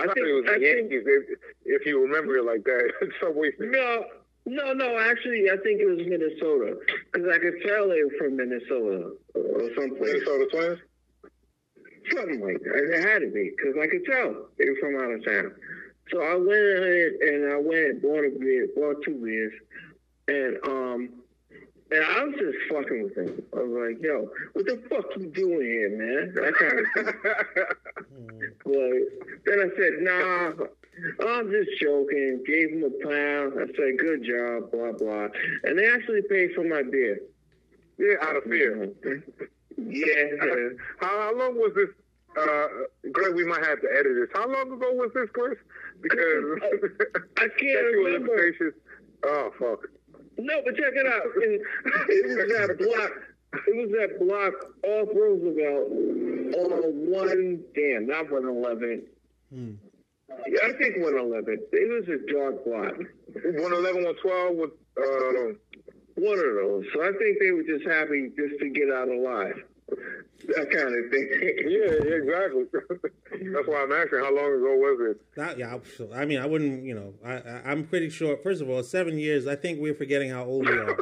I think it was the think- Yankees, if, if you remember it like that. in some way. No, no, no. Actually, I think it was Minnesota because I could tell they were from Minnesota or someplace. Minnesota Twins. Something like that. It had to be because I could tell they were from out of town. So I went ahead and I went and bought a beer, bought two beers, and um, and I was just fucking with him. I was like, "Yo, what the fuck you doing here, man?" That kind of thing. But then I said, "Nah, I'm just joking." Gave him a pound. I said, "Good job," blah blah, and they actually paid for my beer. yeah, out of fear. Yeah. How, how long was this? Uh, Greg, we might have to edit this. How long ago was this, Chris? Because I can't statute of remember. limitations- Oh fuck! No, but check it out. It, it was that block. It was that block off Roosevelt on one. Damn, not one eleven. Yeah, I think one eleven. It was a dark block. 111, 112 with uh, One of those. So I think they were just happy just to get out alive. That kind of thing. yeah, yeah, exactly. That's why I'm asking. How long ago was it? Not, yeah, I mean, I wouldn't, you know, I, I, I'm pretty sure. First of all, seven years. I think we're forgetting how old we are.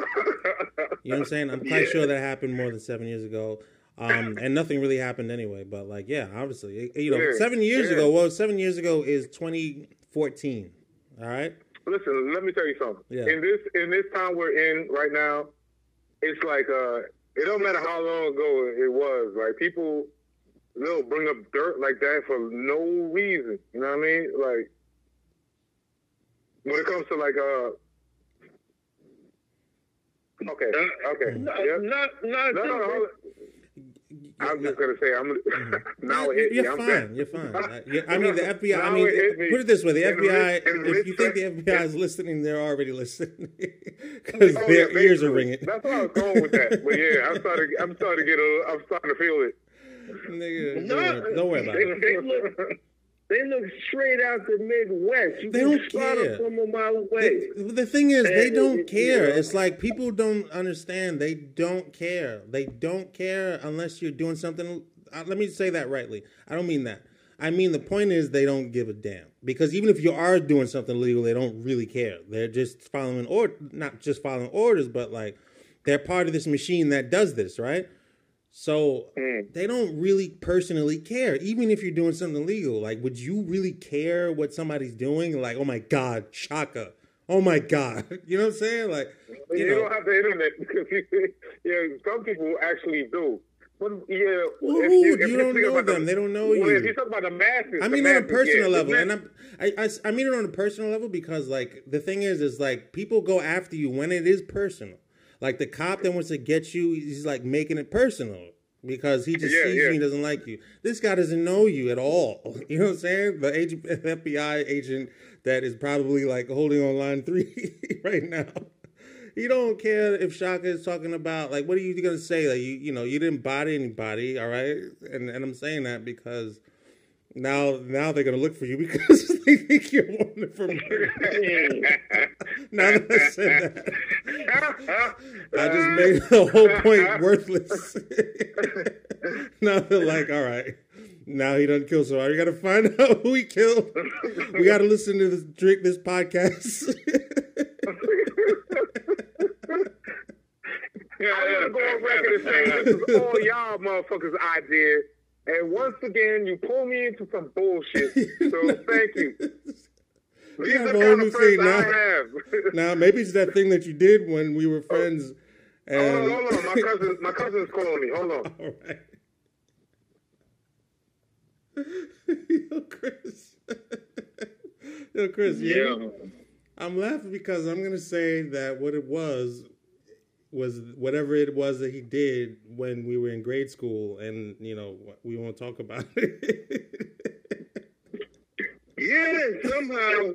You know what I'm saying? I'm quite sure that happened more than seven years ago, um, and nothing really happened anyway. But like, yeah, obviously, you know, Yeah, seven years yeah. ago. Well, seven years ago is 2014. All right. Listen, let me tell you something. Yeah. In this in this time we're in right now, it's like uh, it don't matter how long ago it was. Like people, they'll bring up dirt like that for no reason. You know what I mean? Like when it comes to like uh. Okay. Okay. No, Yep. not not. No, no, no. It. I'm just gonna say I'm now it hit You're me. I'm fine. You're fine. Uh, I mean, the FBI. I mean, it hit me. put it this way: the In FBI. If you think the FBI is listening, they're already listening because Oh, their yeah, ears are ringing. That's why I was going with that. But yeah, I'm starting. I'm starting to get a. I'm starting to feel it. Nigga, No, don't, worry, don't worry about it. They look. Straight out the Midwest. You They can don't spot care. them from a mile away. The, the thing is, they don't you care. know- It's like people don't understand. They don't care. They don't care unless you're doing something. Uh, let me say that rightly. I don't mean that. I mean the point is they don't give a damn because even if you are doing something legal, they don't really care. They're just following or not just following orders, but like they're part of this machine that does this, right? So mm. they don't really personally care, even if you're doing something legal. Like, would you really care what somebody's doing? Like, oh my God, Shaka. Oh my God. You know what I'm saying? Like, You, you know, don't have the internet because yeah, some people actually do. But yeah, Who- if who? you, You don't know them. They don't know well, you. If you talk about the masses, I mean on a personal yeah, level, and I'm, I, I, I mean it on a personal level because like the thing is, is like people go after you when it is personal. Like the cop that wants to get you, he's like making it personal. because he just Yeah, sees yeah. you, he doesn't like you. This guy doesn't know you at all. You know what I'm saying? The agent, FBI agent that is probably like holding on line three right now. He don't care if Shaka is talking about like what are you gonna say? Like you you know you didn't body anybody, all right? And and I'm saying that because now now they're gonna look for you because they think you're wanted for murder. now that I said that. I just made the whole point worthless. now they're like, all right, now he doesn't kill somebody. We got to find out who he killed. We got to listen to this, drink this podcast. Yeah, I want to go on record and say this is all y'all motherfuckers' idea. And once again, you pull me into some bullshit. So thank you. These are the whole kind of friends thing now. now maybe it's that thing that you did when we were oh. friends. hold on, hold on. My cousin, my cousin's calling me. Hold on. all right. Yo, Chris. Yo, Chris. you- I'm laughing because I'm gonna say that what it was was whatever it was that he did when we were in grade school, and you know we won't talk about it. Yeah, somehow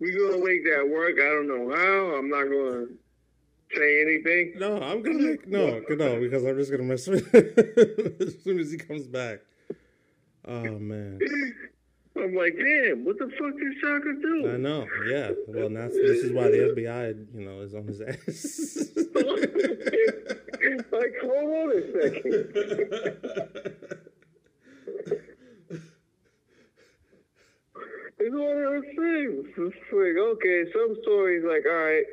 we gonna make that work. I don't know how. I'm not gonna say anything. no, I'm gonna make no, no, because I'm just gonna mess with it as soon as he comes back. Oh man, I'm like, damn, what the fuck did Shaka do? I know. Yeah, well, now this is why the FBI, you know, is on his ass. like, hold on a second. It's one of those things. It's like, okay, some stories like, all right,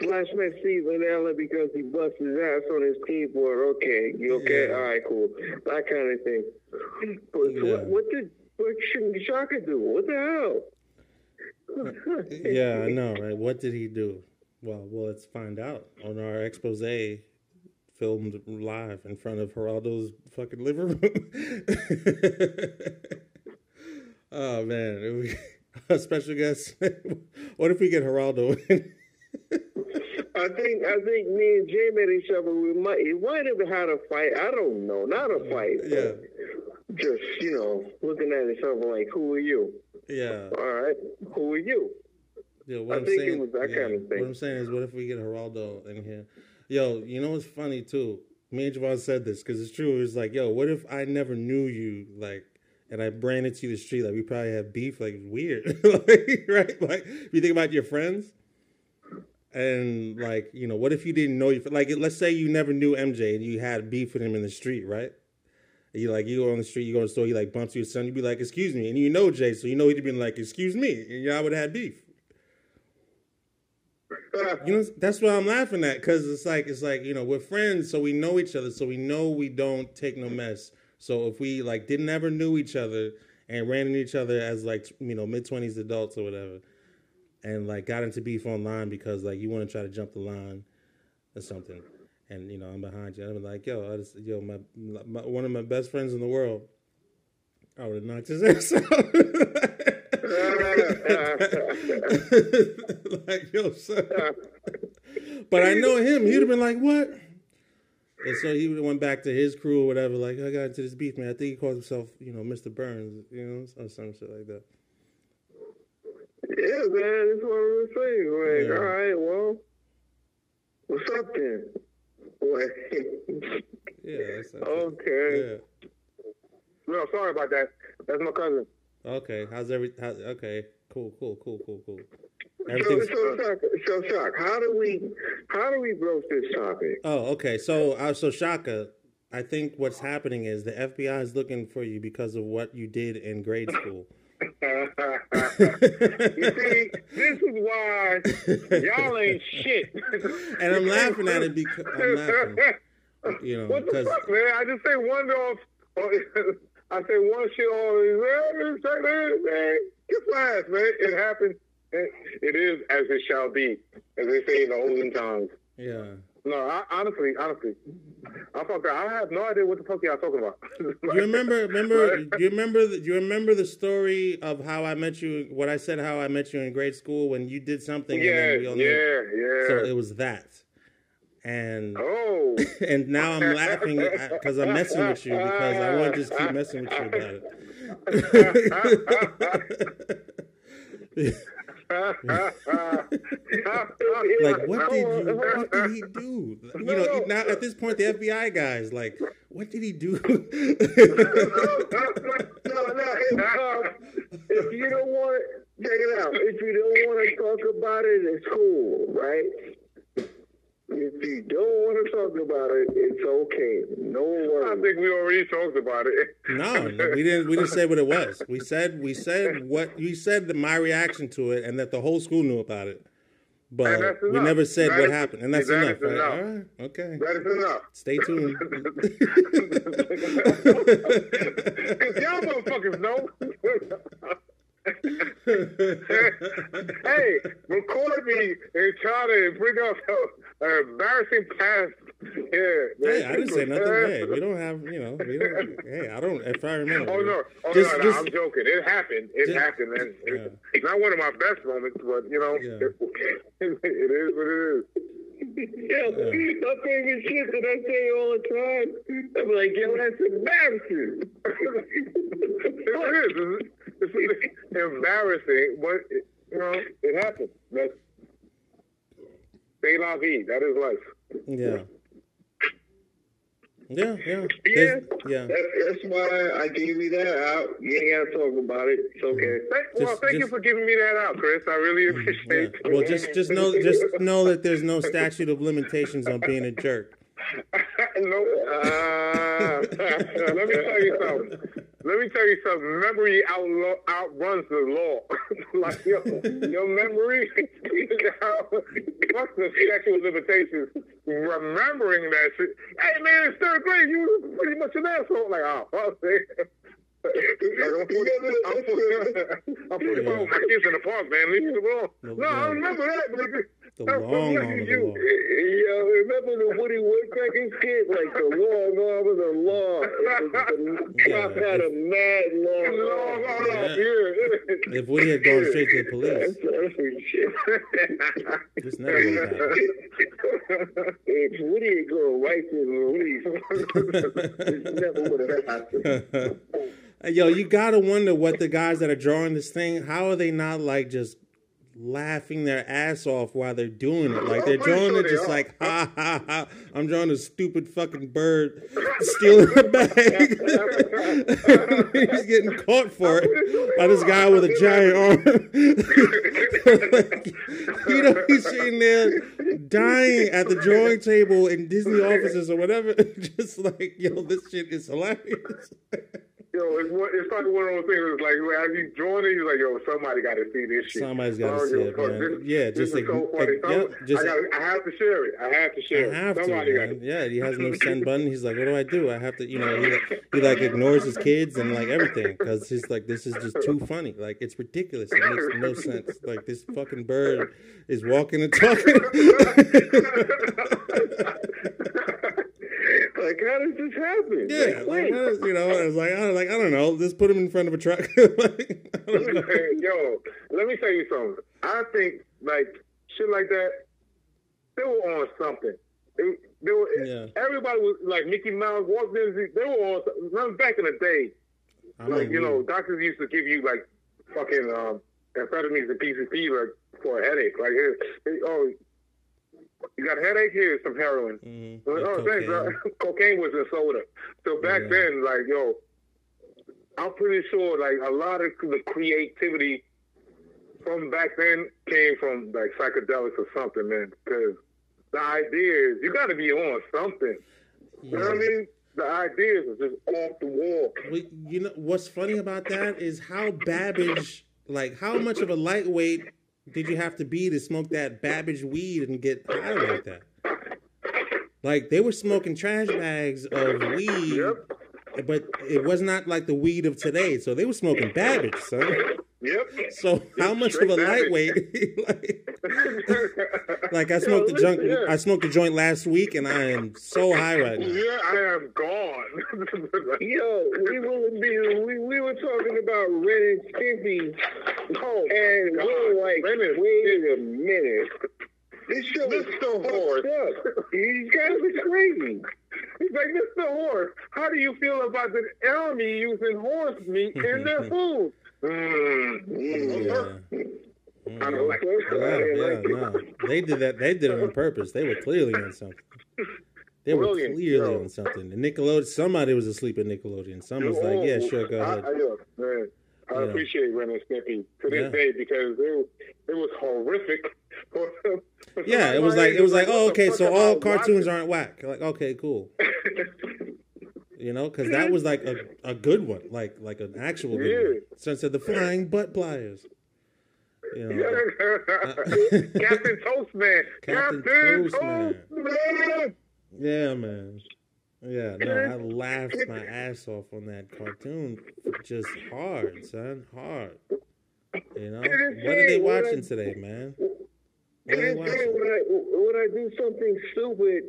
Slash met Steven Adler because he busted his ass on his keyboard. Okay, you okay? Yeah. All right, cool. That kind of thing. But Yeah. what, what did what should Shaka do? What the hell? yeah, I know, right? What did he do? Well, well, let's find out on our expose filmed live in front of Geraldo's fucking living room. oh man, we- a special guest. what if we get Geraldo in? I think I think me and Jay met each other. We might we might have had a fight. I don't know, not a fight. Yeah. Just you know, looking at each other like, who are you? yeah. All right, who are you? Yeah, what I am think it saying, was that yeah, kind of thing. What I'm saying is, what if we get Geraldo in here? Yo, you know what's funny too? Me and Javon said this because it's true. It's like, yo, what if I never knew you, like, and I ran into you the street, like, we probably have beef, like, weird, right? Like, if you think about your friends, and like, you know, what if you didn't know you? Like, let's say you never knew MJ and you had beef with him in the street, right? And You like you go on the street, you go to the store, he like bumps your son, you'd be like, "Excuse me," and you know Jay, so you know he'd be like, "Excuse me," and y'all would have had beef. You know, that's what I'm laughing at because it's like it's like you know we're friends, so we know each other, so we know we don't take no mess. So if we like didn't ever knew each other and ran into each other as like you know mid twenties adults or whatever, and like got into beef online because like you want to try to jump the line or something, and you know I'm behind you, I'm like yo, I just, yo, my, my one of my best friends in the world, I would have knocked his ass out. like yo, son. But I know him. He'd have been like, "What?" And so he went back to his crew or whatever. Like, I got into this beef, man. I think he called himself, you know, Mr. Burns, you know, or some shit like that. Yeah, man, it's one of those things. Like, Yeah. all right, well, what's up then? Like, Yeah. That's, that's okay. Yeah. No, sorry about that. That's my cousin. Okay. How's every? How, okay. Cool. Cool. Cool. Cool. Cool. So, so, Shock, so, Shock, how do we, how do we broach this topic? Oh, okay. So, uh, so Shaka, I think what's happening is the FBI is looking for you because of what you did in grade school. you see, this is why y'all ain't shit. And I'm laughing at it because I'm laughing. You know, what the fuck, man? I just say one off. I say one shit on. Man, get fast, man. It happens. It is as it shall be, as they say in the olden times. yeah. No, I, honestly, honestly, I'm fuck. I have no idea what the fuck y'all talking about. Do you remember? Remember? Do you remember? The, do you remember the story of how I met you? What I said, how I met you in grade school when you did something. and Yeah, all knew- yeah, yeah. So it was that, and Oh, and now I'm laughing because I'm messing with you because I want to just keep messing with you about it. like what did you, what did he do? You know, now at this point the FBI guys like, what did he do? no, no. Um, if you don't want to, check it out. If you don't want to talk about it, it's cool, right? If you don't want to talk about it, it's okay. No I think we already talked about it. No, no, we didn't. We didn't say what it was. We said we said what we said. The, my reaction to it, and that the whole school knew about it, but we never said That what is- happened, and that's that enough. is Right? enough. All right. Okay. That is enough. Stay tuned. Cause y'all motherfuckers know. hey, record me and try to bring up an embarrassing past. Yeah. Hey, I didn't say nothing. Hey, we don't have, you know, we don't. Hey, I don't. If I remember. Oh no! Oh Just- no! no just- I'm joking. It happened. It Just- happened, and it's, it's not one of my best moments, but you know, Yeah. it, it is what it is. Yo, my favorite shit that I say all the time. I'm like, yo, that's embarrassing. It is. It's, it's embarrassing, but it, you know, it happened. That's c'est la vie. That is life. Yeah. Yeah, yeah, Yeah. Yeah. That's, that's why I gave you that out. You ain't gotta talk about it. It's okay. Thank, well, Just- thank you for giving me that out, Chris. I really Yeah. appreciate it. Well, just just know just know that there's no statute of limitations on being a jerk. no. Uh, let me tell you something. Let me tell you something. Memory outlaw, outruns the law. like your, your memory, what's the statute of limitations? Remembering that shit. Hey man, it's third grade. You was pretty much an asshole. Like, oh, fuck, man. Like, I'm putting, I'm I'm putting Yeah. my kids in the park, man. Leave me alone. No, I remember that, but The that's long arm of the you- law. Yo, remember the Woody Woodpecker skit? Like the long arm of the law. The cop had a mad long Long arm. Yeah. yeah. If Woody had gone straight to the police, shit. this never would have happened. If Woody had gone right to the police, it never would have happened. Yo, you gotta wonder what the guys that are drawing this thing, how are they not like just laughing their ass off while they're doing it? Like they're I'm drawing sure it just are. like ha ha ha. I'm drawing a stupid fucking bird stealing a bag. He's getting caught for it by this guy with a giant arm. you know, he's sitting there dying at the drawing table in Disney offices or whatever. Just like, yo, this shit is hilarious. Yo, it's, one, it's like one of those things. It's like as you join it, you're like, yo, somebody got to see this shit. Somebody's gotta see it, man. This, Yeah, this just like- so funny. like, Some- just- I, got, I have to share it. I have to share I have it. to, Somebody got man. to. Yeah, he has no send button. He's like, what do I do? I have to, you know, he like, he like ignores his kids and like everything because he's like, this is just too funny. Like it's ridiculous. It makes no sense. Like this fucking bird is walking and talking. Like, how does this happen? yeah, like, is- you know, I was like, I was like, I don't know. Just put him in front of a truck. like, I don't know. Yo, let me tell you something. I think like shit like that. They were on something. They, they were. Yeah. Everybody was like Mickey Mouse, Walt Disney. They were on. something. Back in the day, I'm like you know, doctors used to give you like fucking um, amphetamines and PCP like for a headache. Like, here, hey, oh, you got a headache? Here's some heroin. Mhm. Oh, Like thanks, cocaine. Cocaine was in soda. So back Yeah. then, like, yo, I'm pretty sure, like, a lot of the creativity from back then came from, like, psychedelics or something, man. Because the ideas, you got to be on something. You know what I mean? The ideas are just off the wall. Well, you know what's funny about that is how Babbage, like how much of a lightweight did you have to be to smoke that Babbage weed and get high like that? Like they were smoking trash bags of weed, Yep. but it was not like the weed of today. So they were smoking Babbage, son. Yep. So how much of a lightweight? like, like I smoked the junk. yeah. I smoked the joint last week, and I am so high right now. Yeah, I am gone. Yo, we will be. We, we were talking about Ren and Stimpy, oh, and we God. were like, Ren and wait a minute. This show is Mr. Horse. These guys are crazy. He's like, Mr. Horse, how do you feel about the army using horse meat in their food? Mm, mm. Yeah. Mm. I don't like Yeah, yeah, no. They did that. They did it on purpose. They were clearly on something. They were Brilliant, clearly yo. on something. The Nickelodeon. Somebody was asleep at Nickelodeon. Some was like, "Yeah, sure, go ahead." I, yeah, I Yeah. appreciate Ren and Stimpy to this Yeah. day because it was, it was horrific. Yeah, it was like it was like, oh, okay, so all cartoons aren't whack. Like, okay, cool. You know, because that was like a, a good one, like like an actual good one. So said the flying butt pliers. You know, Captain Toastman. Captain Captain Toastman. Toastman. yeah, man. Yeah, no, I laughed my ass off on that cartoon. Just hard, son, hard. You know, what are they watching today, man? What are they watching? when I when I do something stupid,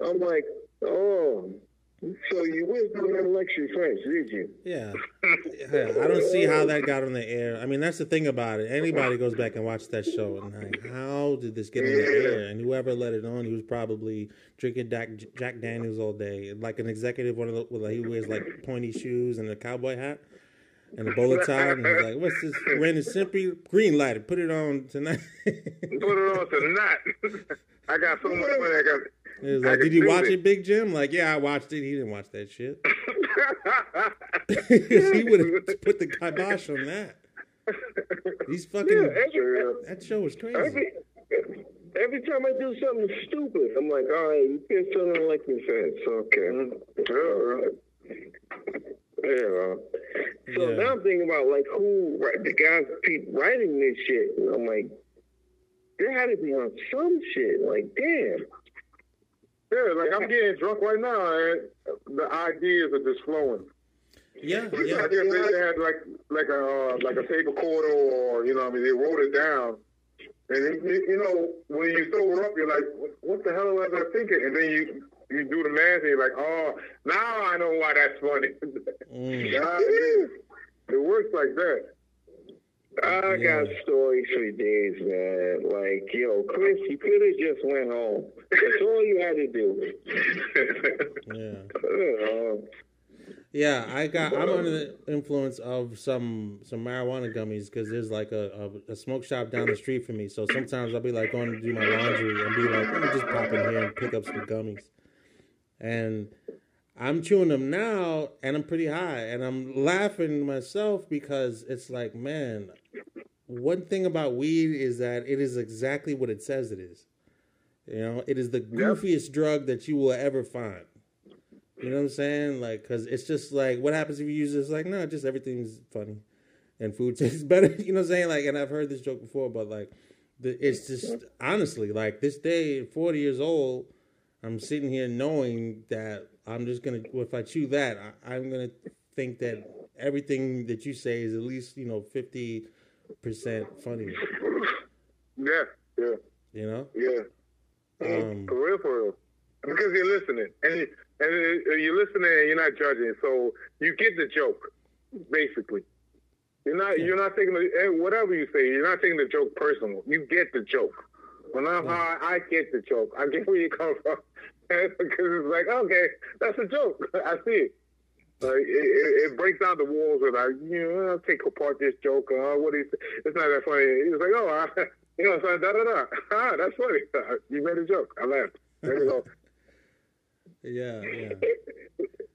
I'm like, oh, so you went to an election first, did you? Yeah. yeah, I don't see how that got on the air. I mean, that's the thing about it. Anybody goes back and watch that show and like, how did this get on the air? And whoever let it on, he was probably drinking Jack, Jack Daniels all day, like an executive. One of the, he wears like pointy shoes and a cowboy hat and a bowler tie. And he's like, "What's this? Ren and Stimpy green lighted. Put it on tonight." Put it on tonight. I got so much money. I got. Was like, "Did you watch it." it, Big Jim?" Like, "Yeah, I watched it. He didn't watch that shit. he would have put the kibosh on that." These fucking Yeah, every, that show was crazy. every, every time I do something stupid, I'm like, all right, you pissed on an election French, okay. Mm-hmm. All right. Yeah. So Yeah. now I'm thinking about like who the guys keep writing this shit. And I'm like, they had to be on some shit. Like, damn. Yeah, like I'm getting drunk right now, and the ideas are just flowing. Yeah, I yeah, guess they had like like a uh, like a paper quarter, or you know, I mean, they wrote it down, and it, you, you know, when you throw it up, you're like, what, what the hell was I thinking? And then you you do the math, and you're like, oh, now I know why that's funny. Mm. Yeah, it, it works like that. I Yeah. got stories for days, man. Like, yo, Chris, you could have just went home. That's all you had to do. yeah, Uh, yeah. I got. I'm under the influence of some some marijuana gummies because there's like a, a a smoke shop down the street from me. So sometimes I'll be like going to do my laundry and be like, let me just pop in here and pick up some gummies. And I'm chewing them now, and I'm pretty high, and I'm laughing myself because it's like, man, one thing about weed is that it is exactly what it says it is. You know, it is the goofiest drug that you will ever find. You know what I'm saying? Like, cause it's just like, what happens if you use this? Like, no, just everything's funny, and food tastes better. You know what I'm saying? Like, and I've heard this joke before, but like, the, it's just honestly like this day, 40 years old, I'm sitting here knowing that I'm just gonna. If I chew that, I, I'm gonna think that everything that you say is at least you know 50 percent funny. yeah, yeah, You know? yeah. Um, For real, for real. Because you're listening, and and uh, you're listening, and you're not judging, so you get the joke, basically. You're not you're not taking the eh, whatever you say. You're not taking the joke personal. You get the joke. When I'm high, I get the joke. I get where you come from because it's like okay, that's a joke. I see it. Like it, it, breaks down the walls of like you know I'll take apart this joke. Uh, what is it's not that funny. He was like oh I, you know so da da da. Ah, that's funny. You made a joke. I laughed. There you go. yeah, yeah.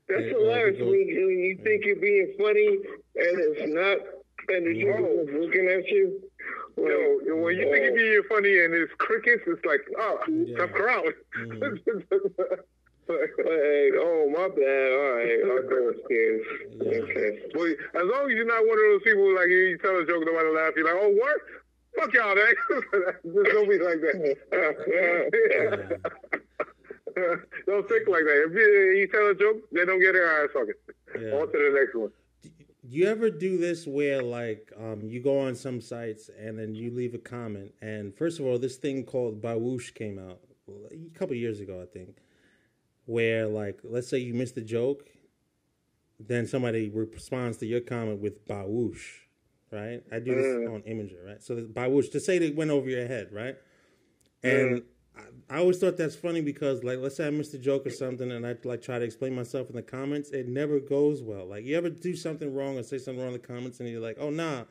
That's hilarious when when you think you're being funny and it's not, and the people is looking at you. Well, Yo, yo, when you think oh, you're being funny and it's crickets, it's like, oh, Yeah. tough crowd. Mm-hmm. Hey, oh my bad. All right, I'll go upstairs. Yeah. Okay. But as long as you're not one of those people like you, you tell a joke, nobody laugh, you're like, oh, what? Fuck y'all, man. Just don't be like that. don't think like that. If you, you tell a joke, they don't get it. All right, fuck it. Yeah. On to the next one. Do you ever do this where like um you go on some sites and then you leave a comment? And first of all this thing called Bawoosh came out a couple years ago I think where like let's say you missed a joke then somebody responds to your comment with Bawoosh right? I do this on Imgur right? So Bawoosh to say it went over your head right? And I, I always thought that's funny because, like, let's say I missed a joke or something, and I like try to explain myself in the comments. It never goes well. Like, you ever do something wrong or say something wrong in the comments, and you're like, "Oh, nah."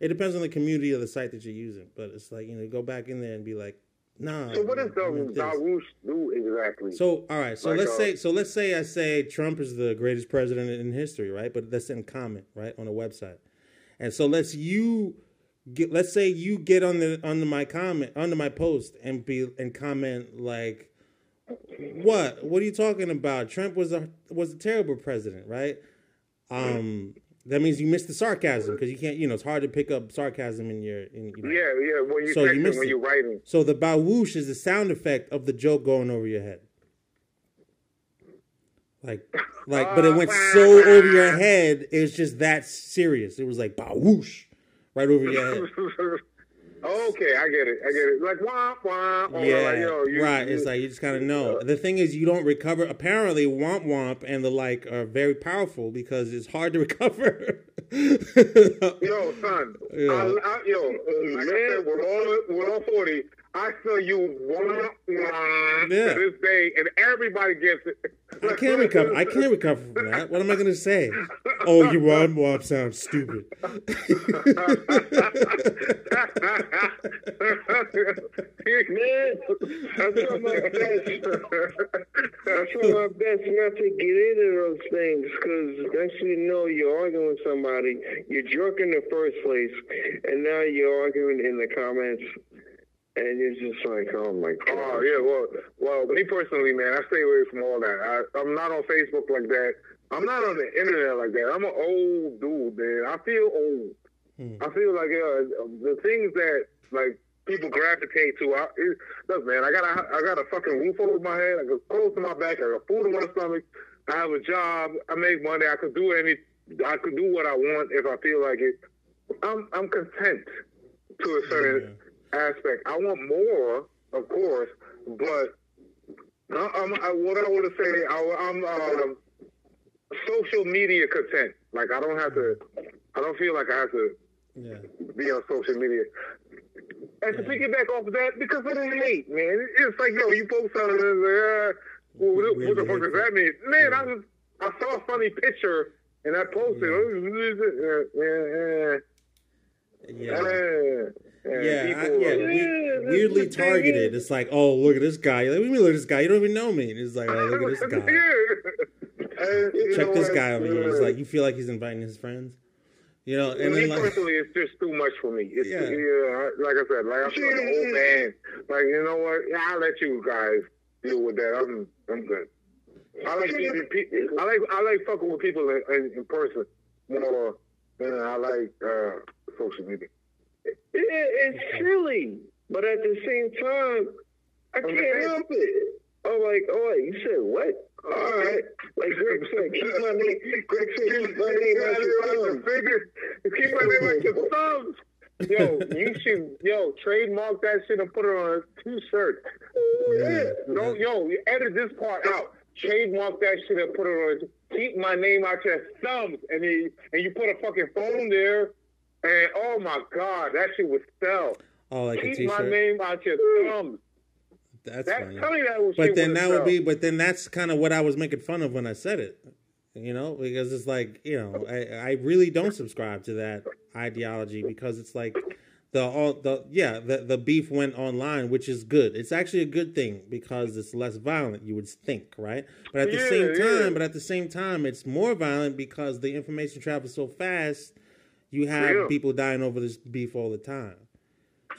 It depends on the community of the site that you're using, but it's like you know, go back in there and be like, "Nah." So what does the this." Darush do exactly? So all right, so Like, let's uh, say so let's say I say Trump is the greatest president in history, right? But that's in comment, right, on a website. And so let's you get let's say you get on the under my comment under my post and be and comment like what? What are you talking about? Trump was a was a terrible president, right? Um that means you missed the sarcasm because you can't, you know, it's hard to pick up sarcasm in your in you know. yeah, yeah. When you So you when it. you're writing. So the bawoosh is the sound effect of the joke going over your head. Like, like, but it went so over your head. It's just that serious. It was like bawoosh, right over your head. okay, I get it. I get it. Like wah wah. Oh, or Yeah, like, yo, you, right. you- It's like you just kind of know. The thing is, you don't recover. Apparently, womp womp and the like are very powerful because it's hard to recover. Yo, son. Yeah. I, I, yo, like I said, we're all we're all forty. I still use one wah Yeah. to this day, and everybody gets it. I can't recover. I can't recover from that. What am I gonna say? Oh, your womp womp sounds stupid. Man, I try my best. I try my best not to get into those things because thing you know, you're arguing with somebody. You're drunk in the first place, and now you're arguing in the comments, and you're just like, oh my god. Oh yeah, well, well, me personally, man, I stay away from all that. I, I'm not on Facebook like that. I'm not on the internet like that. I'm an old dude, man. I feel old. I feel like uh, the things that like people gravitate to. I, it, look, man, I got a I got a fucking roof over my head. I got clothes to my back. I got food in my stomach. I have a job. I make money. I could do any. I could do what I want if I feel like it. I'm I'm content to a certain aspect. I want more, of course, but I, I'm, I, what I want to say, I, I'm um, social media content. Like I don't have to. I don't feel like I have to Yeah. be on social media. And to piggyback off of that, because of the hate, man. It's like, yo, you post something and it's like, uh, well, what, what the fuck does that mean? Man, I just, I saw a funny picture and I posted. Yeah, Yeah. Yeah, Yeah, I, yeah, we- weirdly targeted. It's like, oh, look at this guy. Like, what do you mean, look at this guy? You don't even know me. And it's like, oh, look at this guy. And, Check know, this and, guy over here. It's like you feel like he's inviting his friends. You know, and me then like, personally, it's just too much for me. It's Yeah. yeah. yeah, like I said, like I'm like an old man. Like you know what? Yeah, I'll let you guys deal with that. I'm I'm good. I like meeting pe- I like I like fucking with people in, in, in person more than I like uh, social media. Yeah, it's silly, but at the same time, I can't help it. I'm like, oh, you said what? All right, like Greg said, keep my name. Greg said, keep my name out your thumb. Keep my name out your thumbs. Yo, you should yo trademark that shit and put it on a t-shirt. Yeah. No, yo, you edit this part out. Trademark that shit and put it on. Keep my name out your thumbs, and you and you put a fucking phone there, and oh my god, that shit would sell. oh, like a keep my t-shirt. name out your thumbs. That's That funny. tell me that was But then that would be, but then that's kind of what I was making fun of when I said it. You know, because it's like, you know, I, I really don't subscribe to that ideology because it's like the all the yeah the the beef went online, which is good. It's actually a good thing because it's less violent. You would think, right? But at the Yeah, same time, yeah. but at the same time, it's more violent because the information travels so fast. You have Yeah. people dying over this beef all the time.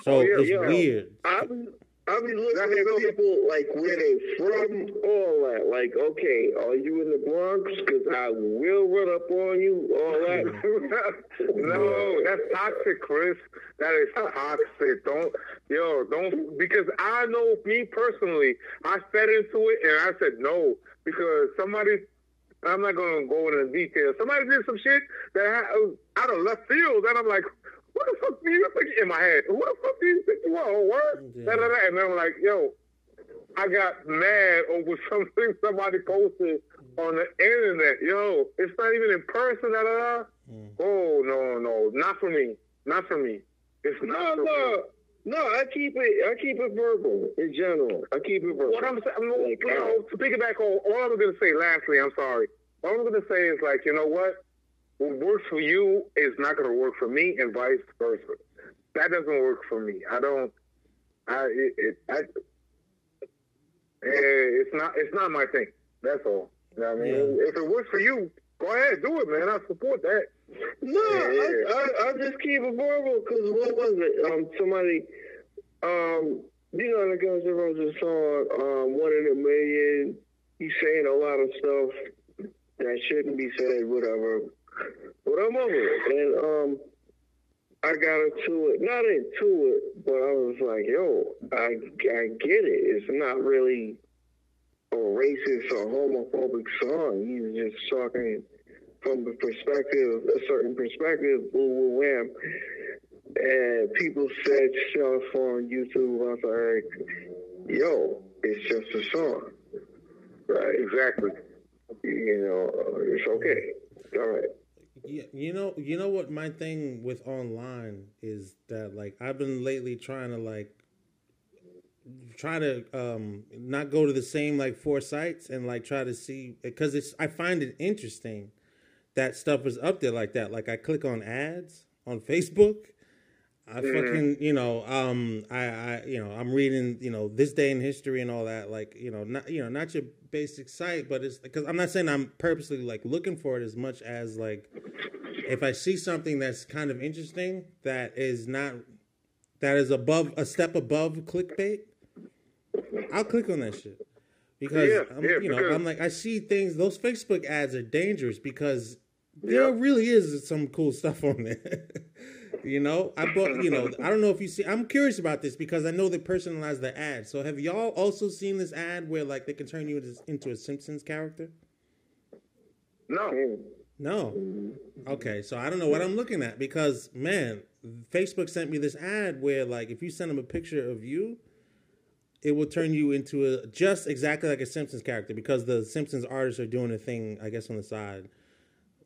So Oh, yeah, it's yeah. weird. I be, I be looking at people like where they from, all that. Like, okay, are you in the Bronx? Because I will run up on you, all that. no, that's toxic, Chris. That is toxic. Don't, yo, don't, because I know me personally, I fed into it and I said no because somebody, I'm not going to go into detail. Somebody did some shit that I, out of left field, and I'm like, what the fuck do you think in my head? "What the fuck do you think you are? What? Yeah. Da, da, da. And then I'm like, yo, I got mad over something somebody posted on the internet. Yo, it's not even in person. Da, da, da. Hmm. Oh no, no, not for me. Not for me. It's No, not for no. me. No, I keep it. I keep it verbal in general. I keep it verbal. What I'm saying, like, you know, to piggyback on all I'm going to say. Lastly, I'm sorry. All I'm going to say is like, you know what? What works for you is not going to work for me, and vice versa. That doesn't work for me. I don't. I it, it I. It's not. It's not my thing. That's all. You know what I mean, Yeah. if it works for you, go ahead, do it, man. I support that. No, Yeah, I, I, I just keep it verbal because what was it? Um, somebody, um, you know, the Guns N' Roses song, um, "One in a Million. He's saying a lot of stuff that shouldn't be said, whatever. But I'm over it, and um, I got into it, not into it, but I was like, yo, I, I get it. It's not really a racist or homophobic song. He's just talking from the perspective, a certain perspective, woo woo wham. And people said stuff on YouTube. I was like, yo, it's just a song. Right, exactly. You know, it's okay. All right. Yeah, you know, you know what my thing with online is that like I've been lately trying to like try to um not go to the same like four sites and like try to see because it's I find it interesting that stuff is up there like that. Like I click on ads on Facebook. I fucking you know um I I you know I'm reading you know this day in history and all that like you know not you know not your basic site but it's because I'm not saying I'm purposely like looking for it as much as like if I see something that's kind of interesting that is not that is above a step above clickbait I'll click on that shit. Because Yeah, I'm, yeah, you know because- I'm like I see things those Facebook ads are dangerous because there really is some cool stuff on there. you know, I bought. You know, I don't know if you see. I'm curious about this because I know they personalize the ad. So have y'all also seen this ad where like they can turn you into, into a Simpsons character? No. No. Okay, so I don't know what I'm looking at because man, Facebook sent me this ad where like if you send them a picture of you, it will turn you into a just exactly like a Simpsons character because the Simpsons artists are doing a thing, I guess, on the side.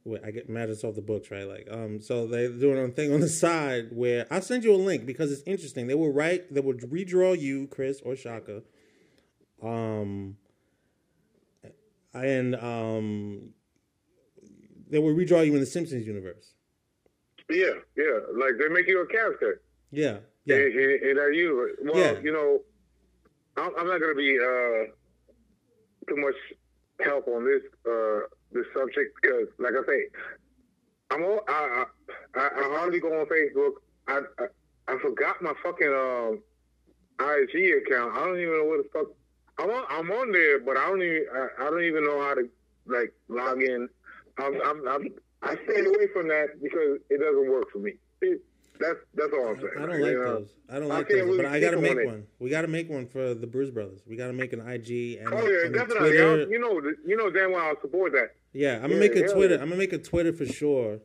Wait, I get matters off the books, right? Like, um, so they're doing a thing on the side where I'll send you a link because it's interesting. They will write, they will redraw you, Chris or Shaka, um, and um, they will redraw you in the Simpsons universe. Yeah, yeah. Like they make you a character. Yeah, yeah, And, are you? Well, Yeah. you know, I'm, I'm not going to be uh, too much help on this uh, this subject because, like I say, I'm all, I, I I I hardly go on Facebook. I I, I forgot my fucking um, IG account. I don't even know what the fuck. I'm on I'm on there, but I don't even I, I don't even know how to like log in. I'm, I'm, I'm I stayed away from that because it doesn't work for me. It, that's that's all I'm saying. I don't like you know? those. I don't like can't those. really But I got to make on one. We got to make one for the Bruce Brothers. We got to make an IG and, Oh yeah, and definitely. Twitter. You know, you know damn well I'll support that. Yeah, I'm gonna Yeah, make a Twitter. yeah. I'm gonna make a Twitter for sure.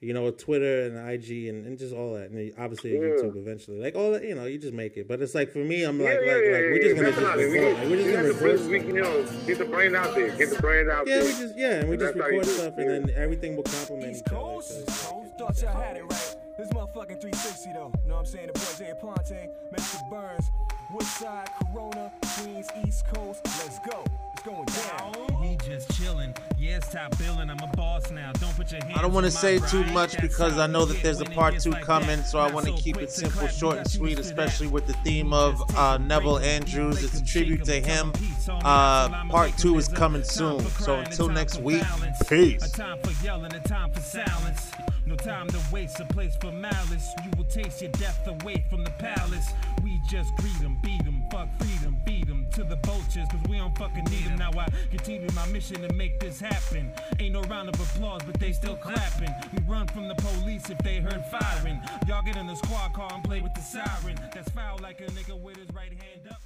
You know, a Twitter and IG and, and just all that, and obviously Yeah. YouTube eventually. Like all that, you know, you just make it. But it's like for me, I'm like, yeah, like, yeah, like yeah, we're just gonna just definitely. We, record. Like, we're just gonna have record we, stuff. you know, get the brand out there. Get the brand out Yeah, there. Yeah, we just yeah, and we just That's record stuff, and then everything will complement each other. Coast, 'cause- East Coast, thought y'all had it right. This motherfucking 360 though. Know what I'm saying? The boy Jay Ponte, Mr. Burns, Woodside, Corona, Queens, East Coast. Let's go. It's going down. Just chillin'. Yeah, it's top billing. I'm a boss now. Don't put your hands I don't want to say too much because I know that there's a part two coming, so I want to keep it simple, short, and sweet, used to that. especially with the theme of uh, Neville. Andrews. It's a tribute to him. tell 'em peace. On the Uh, part two is coming soon. So until next week, peace. A time for yelling, a time for silence. No time to waste, a place for malice. You will taste your death away from the palace. We just greet beat fuck freedom, to the vultures, cause we don't fucking need 'em. Now I continue my mission to make this happen. Ain't no round of applause, but they still clapping. We run from the police if they heard firing. Y'all get in the squad car and play with the siren. That's foul like a nigga with his right hand.